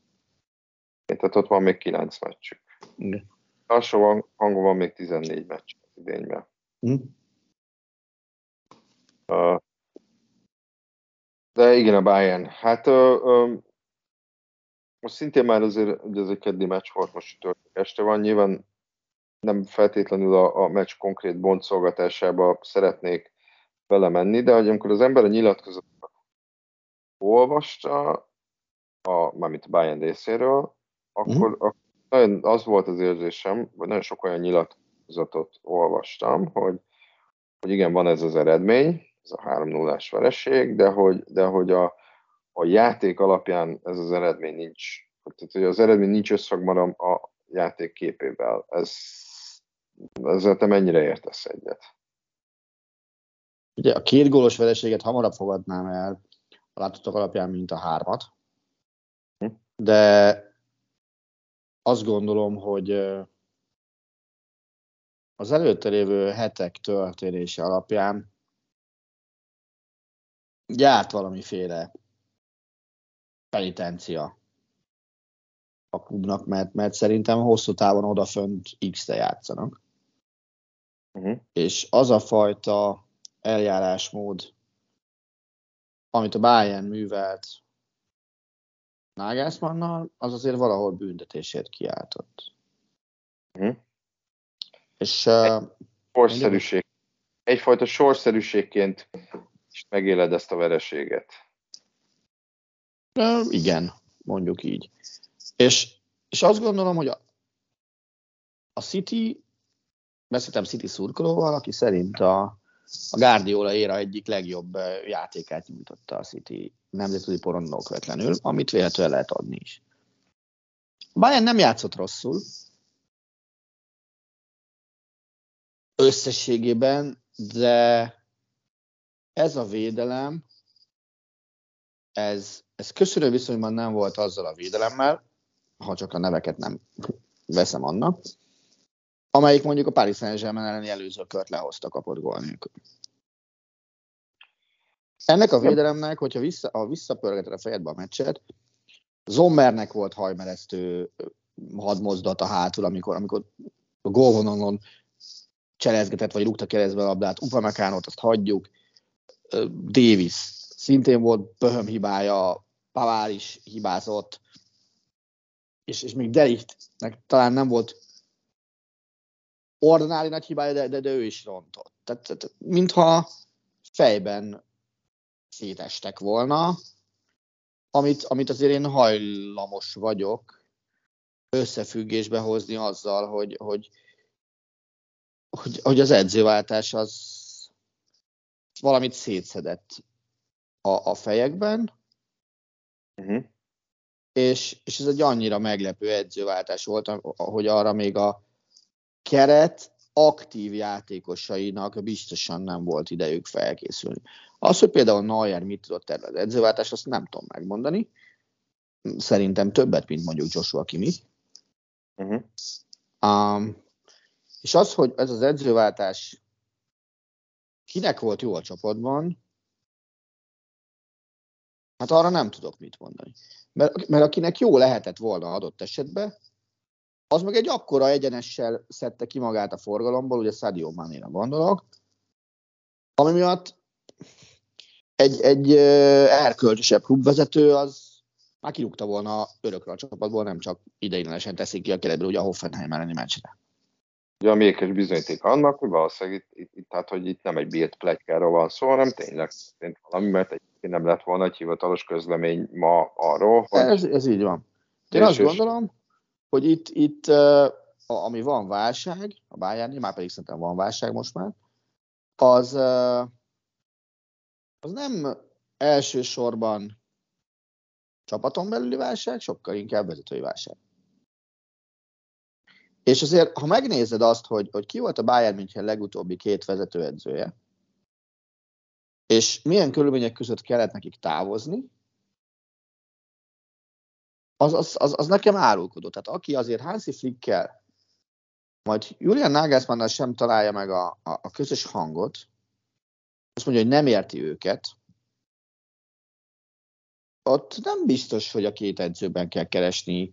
Tehát ott van még 9 meccsük. Igen. Alsó hangon van még 14 meccs az idényben. Hm? Uh, de igen, a Bayern. Hát uh, uh, most szintén már azért ugye ez egy keddi meccs volt, most csütörtök este van, nyilván nem feltétlenül a, a meccs konkrét bontszolgatásába szeretnék belemenni, de hogy amikor az ember a nyilatkozatot olvasta, a, mármint a Bayern részéről, akkor, mm. akkor nagyon az volt az érzésem, vagy nagyon sok olyan nyilatkozatot olvastam, hogy, hogy igen, van ez az eredmény, ez a 3 0 vereség, de hogy, de hogy a, a játék alapján ez az eredmény nincs, tehát hogy az eredmény nincs összhangban a, a játék képével. Ez, ezzel te mennyire értesz egyet?
Ugye a két gólos vereséget hamarabb fogadnám el a látottak alapján, mint a hármat. Hm? De azt gondolom, hogy az előtte lévő hetek történése alapján járt valamiféle penitencia a klubnak, mert, mert szerintem hosszú távon odafönt X-te játszanak. Uh-huh. És az a fajta eljárásmód, amit a Bayern művelt Nagelsmannnal, az azért valahol büntetésért kiáltott. Uh-huh. És uh,
sorszerűség. Egyfajta sorszerűségként is megéled ezt a vereséget.
Igen, mondjuk így. És, és azt gondolom, hogy a, a City, beszéltem City szurkolóval, aki szerint a, a Guardiola éra egyik legjobb játékát nyújtotta a City nemzetközi porondon okvetlenül, amit véletlenül lehet adni is. Bayern nem játszott rosszul, összességében, de ez a védelem, ez, ez köszönő viszonyban nem volt azzal a védelemmel, ha csak a neveket nem veszem annak, amelyik mondjuk a Paris Saint-Germain elleni előző kört lehozta kapott gól nélkül. Ennek a védelemnek, hogyha vissza, a visszapörgeted a fejedbe a meccset, Zommernek volt hajmeresztő hadmozdata hátul, amikor, amikor a gólvonalon cselezgetett, vagy rúgta keresztbe a labdát, Upamecánot, azt hagyjuk, Davis szintén volt Böhöm hibája, Pavár is hibázott, és, és még Delichtnek talán nem volt ordinári nagy hibája, de, de, de ő is rontott. Tehát, tehát mintha fejben szétestek volna, amit, amit azért én hajlamos vagyok összefüggésbe hozni azzal, hogy, hogy, hogy, hogy az edzőváltás az valamit szétszedett a, a fejekben, uh-huh. és, és ez egy annyira meglepő edzőváltás volt, hogy arra még a keret aktív játékosainak biztosan nem volt idejük felkészülni. Az, hogy például Neuer mit tudott erre az edzőváltás, azt nem tudom megmondani. Szerintem többet, mint mondjuk Joshua Kimi. Uh-huh. Um, és az, hogy ez az edzőváltás kinek volt jó a csapatban, hát arra nem tudok mit mondani. Mert, mert akinek jó lehetett volna adott esetben, az meg egy akkora egyenessel szedte ki magát a forgalomból, ugye Sadio Manéra gondolok, ami miatt egy, egy erkölcsösebb klubvezető az már kirúgta volna örökre a csapatból, nem csak ideiglenesen teszik ki a keretből, ugye a Hoffenheim elleni meccsre.
Ugye a mékes bizonyíték annak, hogy valószínűleg itt, itt, itt, tehát, hogy itt nem egy bírt pletykáról van szó, hanem tényleg történt valami, mert egyébként nem lett volna egy hivatalos közlemény ma arról,
hogy... Ez, ez így van. Én azt gondolom, hogy itt, itt ami van válság, a Bayernnél, már pedig szerintem van válság most már, az, az nem elsősorban csapaton belüli válság, sokkal inkább vezetői válság. És azért, ha megnézed azt, hogy, hogy ki volt a Bayern München legutóbbi két vezetőedzője, és milyen körülmények között kellett nekik távozni, az, az, az, az nekem árulkodó. Tehát aki azért Hansi Flickkel, majd Julian Nagelsmannnal sem találja meg a, a, a közös hangot, azt mondja, hogy nem érti őket, ott nem biztos, hogy a két edzőben kell keresni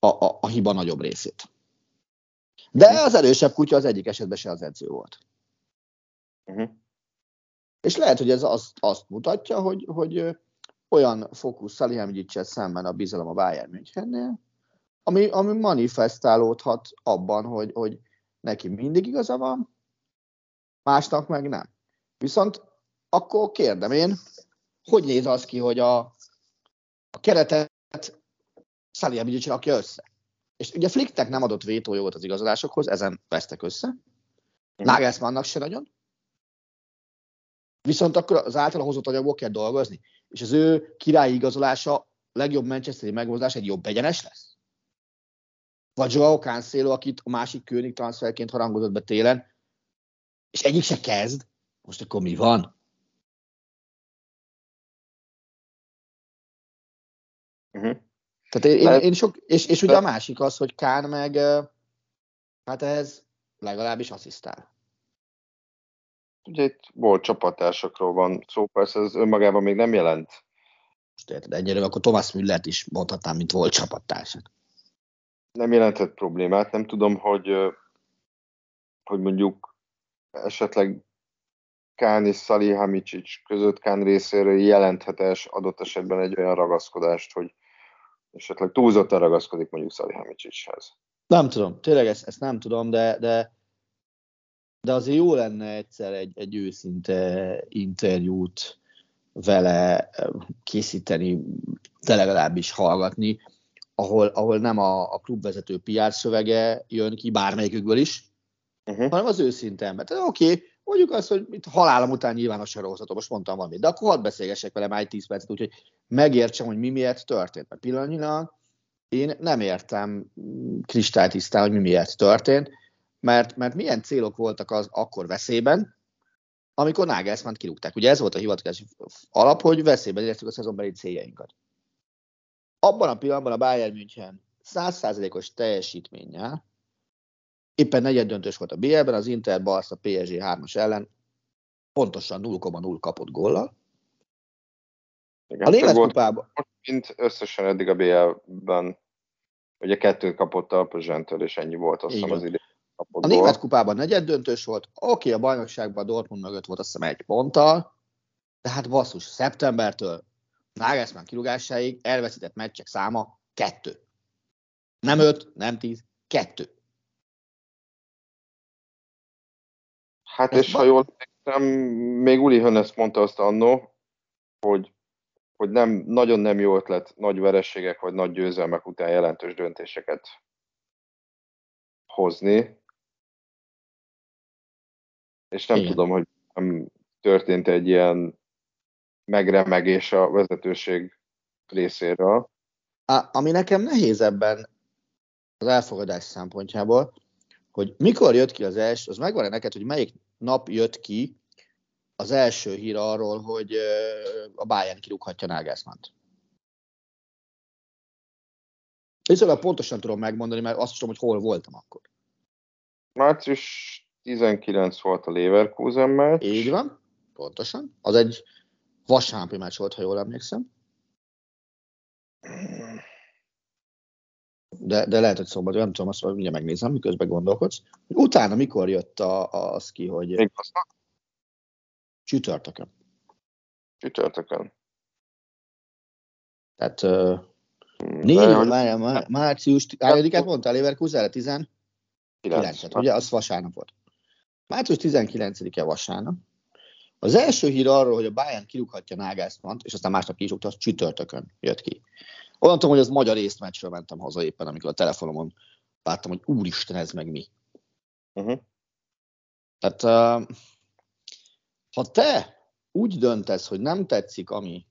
a, a, a hiba nagyobb részét. De az erősebb kutya az egyik esetben se az edző volt. Uh-huh. És lehet, hogy ez azt, azt mutatja, hogy, hogy olyan fokú Salihamidzsicsel szemben a bizalom a Bayern Münchennél, ami, ami manifestálódhat abban, hogy, hogy neki mindig igaza van, másnak meg nem. Viszont akkor kérdem én, hogy néz az ki, hogy a, a keretet Salihamidzic rakja össze? És ugye Flicknek nem adott vétójogot az igazolásokhoz, ezen vesztek össze. Mm. Nagelsmannnak se nagyon. Viszont akkor az általa hozott anyagból kell dolgozni, és az ő királyi igazolása legjobb Manchesteri megoldás egy jobb egyenes lesz? Vagy Joao Cancelo, akit a másik König transferként harangozott be télen, és egyik se kezd, most akkor mi van? Uh-huh. Tehát én, én, én sok, és, és ugye a másik az, hogy Kán meg, hát ehhez legalábbis asszisztál.
Ugye itt volt csapattársakról van szó, persze ez önmagában még nem jelent.
Most érted, egyelőre akkor Thomas Müllert is mondhatnám, mint volt csapattársak.
Nem jelentett problémát, nem tudom, hogy, hogy mondjuk esetleg Kán és Hamicsics között Kán részéről jelenthetes adott esetben egy olyan ragaszkodást, hogy esetleg túlzottan ragaszkodik mondjuk Hamicsicshez.
Nem tudom, tényleg ezt, ezt nem tudom, de, de, de azért jó lenne egyszer egy, egy őszinte interjút vele készíteni, de legalábbis hallgatni, ahol, ahol nem a, a klubvezető PR szövege jön ki, bármelyikükből is, uh-huh. hanem az őszinte ember. Tehát oké, okay, mondjuk azt, hogy itt halálom után nyilvános sorozhatom, most mondtam valamit, de akkor hadd beszélgessek vele már egy 10 percet, úgyhogy megértsem, hogy mi miért történt. Mert pillanatnyilag én nem értem kristálytisztán, hogy mi miért történt, mert, mert milyen célok voltak az akkor veszélyben, amikor Nagelsmann kirúgták. Ugye ez volt a hivatkozási alap, hogy veszélyben értük a szezonbeli céljainkat. Abban a pillanatban a Bayern München 100%-os teljesítménnyel Éppen negyed döntős volt a BL-ben, az Inter Barca PSG 3-as ellen, pontosan 0,0 kapott góllal.
Igen, a német kupában... Mint összesen eddig a BL-ben, ugye kettőt kapott a Pozsentől, és ennyi volt azt hiszem az idő.
A német kupában negyed döntős volt, oké, a bajnokságban a Dortmund mögött volt azt hiszem egy ponttal, de hát basszus, szeptembertől Nagelsmann kirúgásáig elveszített meccsek száma kettő. Nem öt, nem tíz, kettő.
Hát és ha jól emlékszem, még Uli Hönnes mondta azt annó, hogy, hogy nem, nagyon nem jó ötlet nagy verességek vagy nagy győzelmek után jelentős döntéseket hozni. És nem Igen. tudom, hogy nem történt egy ilyen megremegés a vezetőség részéről.
A, ami nekem nehéz ebben az elfogadás szempontjából, hogy mikor jött ki az első, az megvan-e neked, hogy melyik nap jött ki az első hír arról, hogy a Bayern kirúghatja Nagelsmann-t? Viszont pontosan tudom megmondani, mert azt tudom, hogy hol voltam akkor.
Március 19 volt a Leverkusen meccs.
Így van, pontosan. Az egy vasárnapi meccs volt, ha jól emlékszem. De, de lehet, hogy szóba, nem tudom, azt mondja, megnézem, miközben gondolkodsz. Utána mikor jött a, az ki, hogy...
Még
Csütörtökön.
Csütörtökön.
Tehát uh, négy, hogy... várjál, má, március, hányadikát mondtál, Leverkusenre? 19 ugye? Az vasárnap volt. Március 19-e vasárnap. Az első hír arról, hogy a Bayern kirúghatja Nagelsmann, és aztán másnap ki is az csütörtökön jött ki. Tudom, hogy az magyar részmeccsről mentem haza éppen, amikor a telefonomon láttam, hogy úristen, ez meg mi. Uh-huh. Tehát uh, ha te úgy döntesz, hogy nem tetszik, ami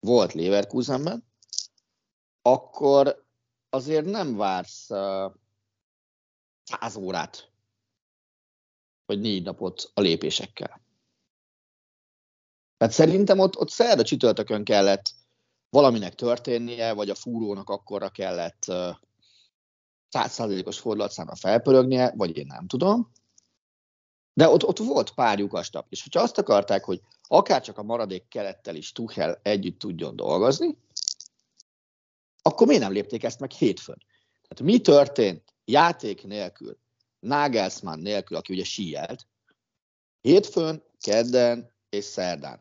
volt Leverkusenben, akkor azért nem vársz uh, száz órát, vagy négy napot a lépésekkel. Tehát szerintem ott, ott szerda csütörtökön kellett valaminek történnie, vagy a fúrónak akkorra kellett százszázalékos fordulatszámra felpörögnie, vagy én nem tudom. De ott, ott volt pár lyukastap, és hogyha azt akarták, hogy akár csak a maradék kerettel is Tuchel együtt tudjon dolgozni, akkor miért nem lépték ezt meg hétfőn? Tehát mi történt játék nélkül, Nagelsmann nélkül, aki ugye síjelt, hétfőn, kedden és szerdán?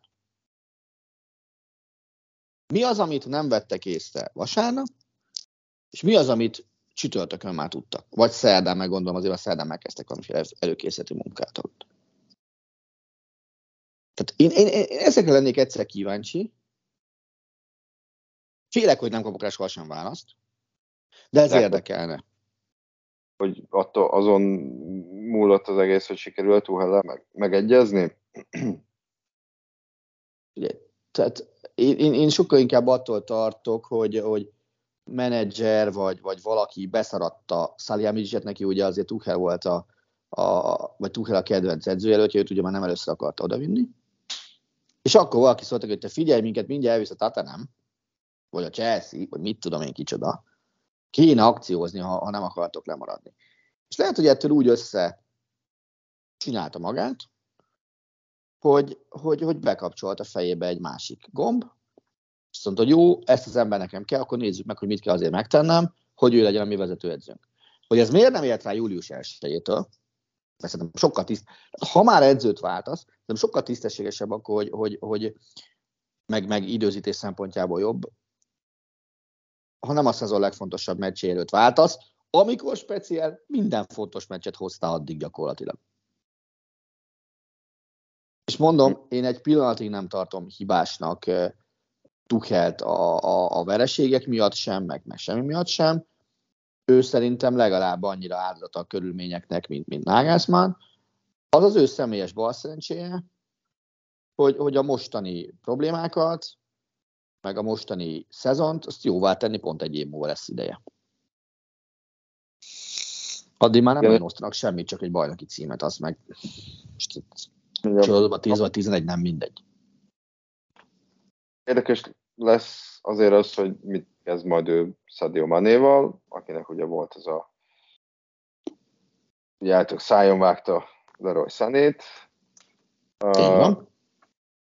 Mi az, amit nem vettek észre vasárnap, és mi az, amit csütörtökön már tudtak? Vagy szerdán, meg gondolom azért a szerdán megkezdtek valamiféle előkészítő munkát ott. Tehát én, én, én ezekre lennék egyszer kíváncsi. Félek, hogy nem kapok rá sohasem választ, de ez de érdekelne.
Hogy attól azon múlott az egész, hogy sikerült Tuhellel meg, megegyezni?
Ugye, tehát én, én, én sokkal inkább attól tartok, hogy, hogy menedzser vagy, vagy valaki beszaradta Salihamidzset, neki ugye azért Tuchel volt a, a, vagy Tuchel a kedvenc edzőjelöltje, őt ugye már nem először akarta odavinni. És akkor valaki szólt, hogy te figyelj minket, mindjárt elvisz a Tatanem, vagy a Chelsea, vagy mit tudom én kicsoda. Kéne akciózni, ha, ha nem akartok lemaradni. És lehet, hogy ettől úgy össze csinálta magát, hogy, hogy, hogy bekapcsolt a fejébe egy másik gomb, és mondta, hogy jó, ezt az ember nekem kell, akkor nézzük meg, hogy mit kell azért megtennem, hogy ő legyen a mi vezetőedzőnk. Hogy ez miért nem ért rá július 1-től, szerintem sokkal tiszt, ha már edzőt váltasz, de sokkal tisztességesebb akkor, hogy, hogy, hogy meg, meg időzítés szempontjából jobb, ha nem a szezon legfontosabb meccsé előtt váltasz, amikor speciál minden fontos meccset hozta addig gyakorlatilag. Mondom, én egy pillanatig nem tartom hibásnak Tuchelt a, a, a vereségek miatt sem, meg, meg semmi miatt sem. Ő szerintem legalább annyira áldott a körülményeknek, mint, mint Nagelsmann. Az az ő személyes bal szerencséje, hogy, hogy a mostani problémákat, meg a mostani szezont, azt jóvá tenni pont egy év múlva lesz ideje. Addig már nem nagyon osztanak semmit, csak egy bajnoki címet, az meg Csodatban 10 vagy 11, nem mindegy.
Érdekes lesz azért az, hogy mit kezd majd ő Sadio Manéval, akinek ugye volt ez a ugye szájon vágta Leroy Sanét.
Uh,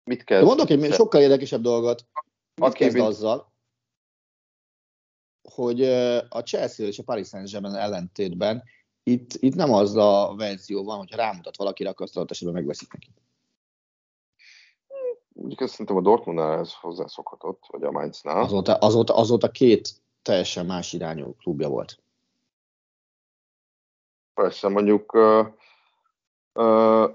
mit kezd? De mondok egy sokkal érdekesebb dolgot. Mit Aki kezd mit... azzal, hogy a Chelsea és a Paris Saint-Germain ellentétben itt, itt nem az a verzió van, hogyha rámutat valakire, akkor azt esetben megveszik neki.
Mondjuk ezt szerintem a Dortmundnál ez hozzászokhatott, vagy a Mainznál.
Azóta, azóta, azóta két teljesen más irányú klubja volt.
Persze, mondjuk uh, uh,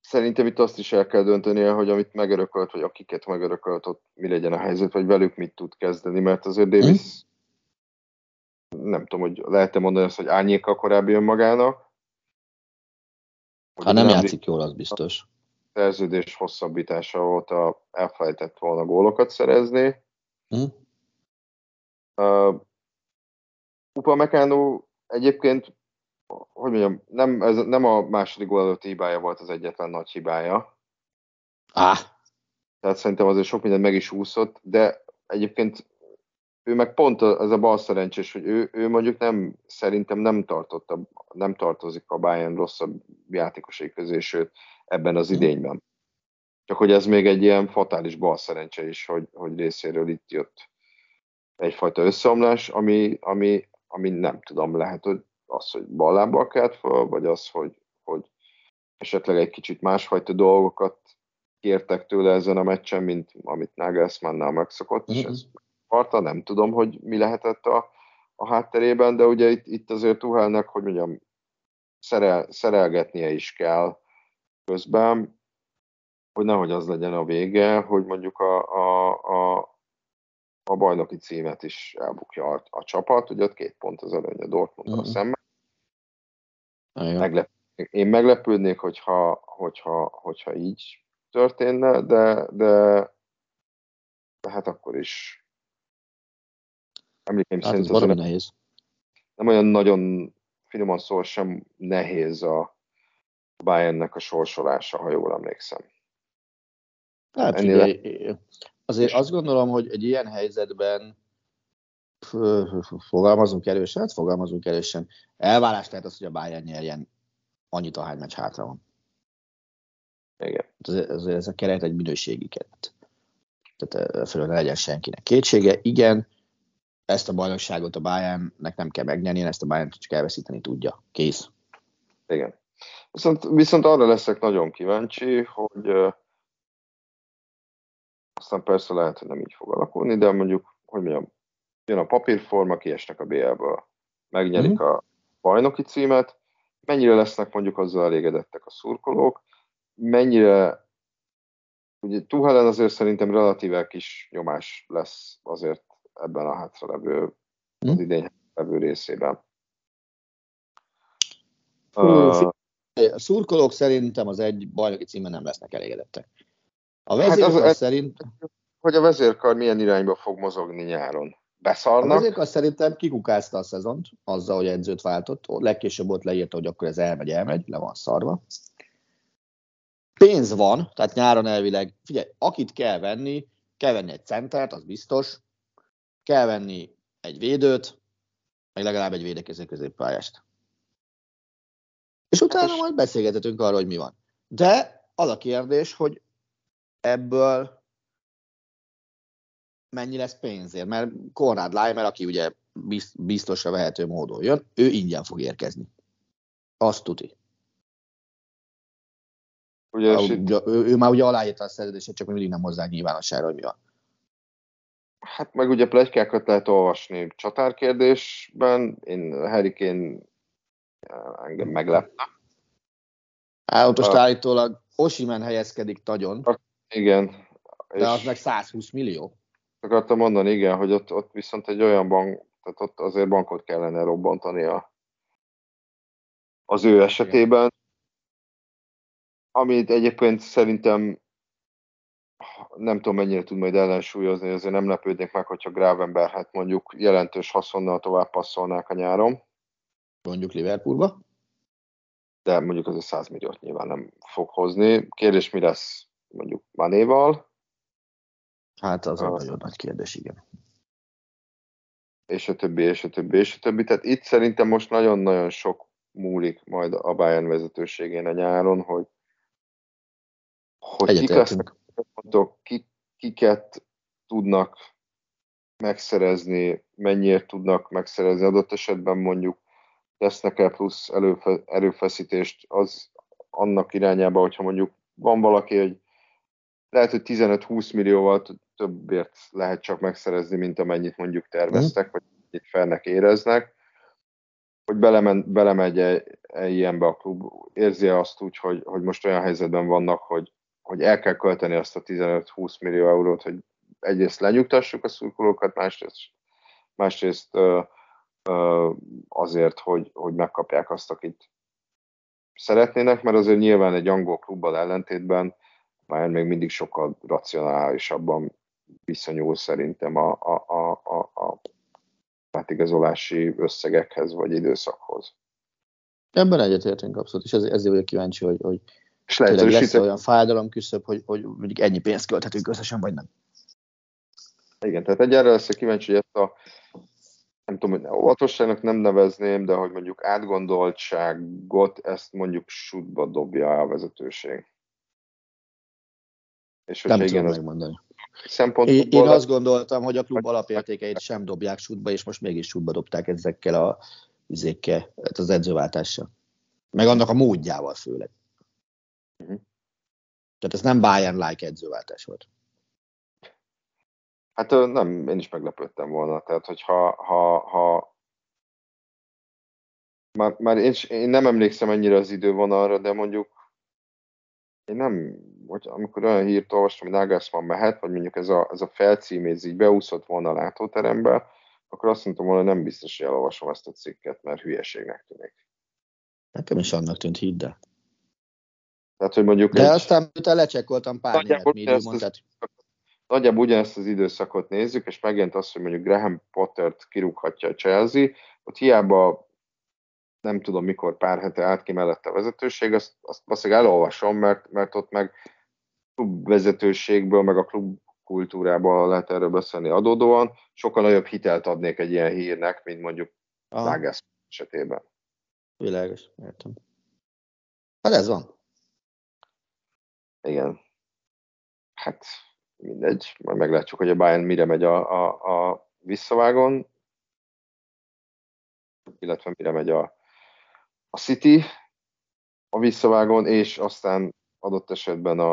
szerintem itt azt is el kell döntenie, hogy amit megörökölt, vagy akiket megörökölt, ott mi legyen a helyzet, vagy velük mit tud kezdeni, mert azért Davis nem tudom, hogy lehet-e mondani azt, hogy árnyéka a korábbi önmagának.
Hát nem játszik jól, az biztos.
Szerződés hosszabbítása óta elfelejtett volna gólokat szerezni. Hm? Uh, Upa Mekánu egyébként, hogy mondjam, nem, ez nem a második gól előtti hibája volt az egyetlen nagy hibája.
Ah.
Tehát szerintem azért sok mindent meg is úszott, de egyébként ő meg pont az a bal szerencsés, hogy ő, ő mondjuk nem, szerintem nem tartotta, nem tartozik a Bayern rosszabb játékosai közé, sőt, ebben az mhm. idényben. Csak hogy ez még egy ilyen fatális bal szerencse is, hogy, hogy részéről itt jött egyfajta összeomlás, ami, ami, ami nem tudom, lehet, hogy az, hogy bal lábbal kelt fel, vagy az, hogy, hogy esetleg egy kicsit másfajta dolgokat kértek tőle ezen a meccsen, mint amit Nagelsmannnál megszokott, és ez parta, nem tudom, hogy mi lehetett a, a hátterében, de ugye itt, itt azért Tuhelnek, hogy mondjam, szerel, szerelgetnie is kell közben, hogy nehogy az legyen a vége, hogy mondjuk a, a, a, a bajnoki címet is elbukja a, a csapat, ugye ott két pont az előnye Dortmundtal uh-huh. szemben. Meglep, én meglepődnék, hogyha, hogyha, hogyha így történne, de, de, de hát akkor is emlékeim
hát szerint az nem, nehéz.
nem olyan nagyon finoman szól sem nehéz a Bayernnek a sorsolása, ha jól emlékszem.
Hát Ennél figyelj, azért azt gondolom, hogy egy ilyen helyzetben fogalmazunk erősen, hát fogalmazunk erősen. Elvárás lehet az, hogy a Bayern nyerjen annyit, ahány meccs hátra van.
Igen.
Ez, ez a keret egy minőségi keret. Tehát fölül ne legyen senkinek kétsége. Igen, ezt a bajnokságot a Bayernnek nem kell megnyerni, ezt a Bayern csak elveszíteni tudja. Kész.
Igen. Viszont, viszont arra leszek nagyon kíváncsi, hogy uh, aztán persze lehet, hogy nem így fog alakulni, de mondjuk, hogy mondjam, jön a papírforma, kiesnek a BL-ből, megnyerik mm-hmm. a bajnoki címet, mennyire lesznek mondjuk azzal elégedettek a szurkolók, mennyire, ugye Tuhelen azért szerintem relatíve kis nyomás lesz azért ebben a hátralevő, mm. az idény levő részében.
Hú, uh, a szurkolók szerintem az egy bajnoki címen nem lesznek elégedettek. A vezérkar hát az, szerint...
Hogy a vezérkar milyen irányba fog mozogni nyáron? Beszarnak?
A vezérkar szerintem kikukázta a szezont, azzal, hogy edzőt váltott. Legkésőbb ott leírta, hogy akkor ez elmegy, elmegy, le van szarva. Pénz van, tehát nyáron elvileg, figyelj, akit kell venni, kell venni egy centert, az biztos, kell venni egy védőt, meg legalább egy védekező középpályást. És utána majd beszélgethetünk arról, hogy mi van. De az a kérdés, hogy ebből mennyi lesz pénzért, mert Konrad Leimer, aki ugye biztosra vehető módon jön, ő ingyen fog érkezni. Azt tuti. Ugye, a, itt... ő, ő, már ugye aláírta a szerződését, csak mindig nem hozzá nyilvánosságra, hogy mi van.
Hát meg ugye plegykákat lehet olvasni csatárkérdésben. Én Harry Kane engem meglepte.
Általában állítólag Osimen helyezkedik nagyon.
Igen.
De az meg 120 millió.
Akartam mondani, igen, hogy ott, ott viszont egy olyan bank, tehát ott azért bankot kellene robbantani a, az ő esetében, amit egyébként szerintem nem tudom mennyire tud majd ellensúlyozni, azért nem lepődnék meg, hogyha Gravenberg hát mondjuk jelentős haszonnal tovább passzolnák a nyáron.
Mondjuk Liverpoolba?
De mondjuk az a 100 milliót nyilván nem fog hozni. Kérdés, mi lesz mondjuk Manéval?
Hát az a nagyon nagy kérdés, igen.
És a többi, és a többi, és a többi. Tehát itt szerintem most nagyon-nagyon sok múlik majd a Bayern vezetőségén a nyáron, hogy, hogy kik lesznek pontok, kik, kiket tudnak megszerezni, mennyiért tudnak megszerezni, adott esetben mondjuk tesznek-e plusz előfe, erőfeszítést az annak irányába, hogyha mondjuk van valaki, hogy lehet, hogy 15-20 millióval többért lehet csak megszerezni, mint amennyit mondjuk terveztek, vagy itt felnek éreznek, hogy belemegy -e, -e ilyenbe a klub, érzi -e azt úgy, hogy, hogy most olyan helyzetben vannak, hogy, hogy el kell költeni azt a 15-20 millió eurót, hogy egyrészt lenyugtassuk a szurkolókat, másrészt, másrészt ö, ö, azért, hogy, hogy megkapják azt, akit szeretnének, mert azért nyilván egy angol klubbal ellentétben már még mindig sokkal racionálisabban viszonyul szerintem a, a, a, a, a átigazolási összegekhez vagy időszakhoz.
Ebben egyetértünk abszolút, és ezért, ezért vagyok kíváncsi, hogy, hogy és lesz olyan fájdalom küszöbb, hogy, hogy mondjuk ennyi pénzt költhetünk összesen, vagy nem.
Igen, tehát egyre lesz kíváncsi, hogy ezt a nem tudom, hogy óvatosságnak nem nevezném, de hogy mondjuk átgondoltságot, ezt mondjuk sútba dobja a vezetőség.
És nem tudom megmondani. Én, én azt gondoltam, hogy a klub alapértékeit sem dobják sútba, és most mégis sútba dobták ezekkel a üzékkel, hát az edzőváltással. Meg annak a módjával főleg.
Uh-huh.
Tehát ez nem Bayern-like edzőváltás volt.
Hát nem, én is meglepődtem volna. Tehát, hogyha ha, ha már, már én, én nem emlékszem ennyire az idővonalra, de mondjuk én nem, hogy amikor olyan hírt olvastam, hogy Nagelsmann mehet, vagy mondjuk ez a, ez a felcíméz így beúszott volna a látóterembe, akkor azt mondtam volna, hogy nem biztos, hogy elolvasom ezt a cikket, mert hülyeségnek tűnik.
Nekem is annak tűnt, hidd el.
Tehát, hogy mondjuk
De egy... aztán utána lecsekkoltam pár
német médiumon, tehát... Nagyjából ugyanezt az időszakot nézzük, és megint azt, hogy mondjuk Graham Pottert kirúghatja a Chelsea, ott hiába nem tudom mikor pár hete állt ki mellette a vezetőség, azt, azt valószínűleg elolvasom, mert, mert ott meg klubvezetőségből, meg a klub kultúrából lehet erről beszélni adódóan, sokkal nagyobb hitelt adnék egy ilyen hírnek, mint mondjuk Zágász esetében.
Világos, értem. Hát ez van.
Igen. Hát mindegy, majd meglátjuk, hogy a Bayern mire megy a, a, a visszavágon, illetve mire megy a, a City a visszavágon, és aztán adott esetben a,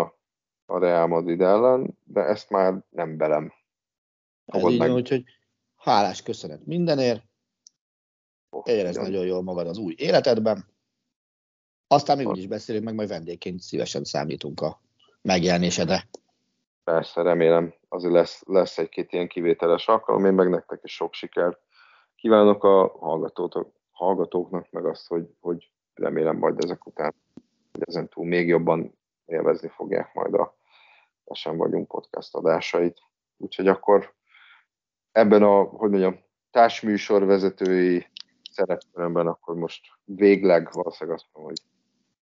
a Real Madrid ellen, de ezt már nem belem.
Ez így meg. úgyhogy hálás köszönet mindenért, oh, érezd nagyon jól magad az új életedben, aztán még úgy is beszélünk, meg majd vendégként szívesen számítunk a megjelenésedre.
Persze, remélem, azért lesz, lesz egy-két ilyen kivételes alkalom, én meg nektek is sok sikert kívánok a hallgatótok, hallgatóknak, meg azt, hogy, hogy remélem majd ezek után, hogy ezen túl még jobban élvezni fogják majd a Esen vagyunk podcast adásait. Úgyhogy akkor ebben a, hogy mondjam, társműsor vezetői szerepkörömben akkor most végleg valószínűleg azt mondom, hogy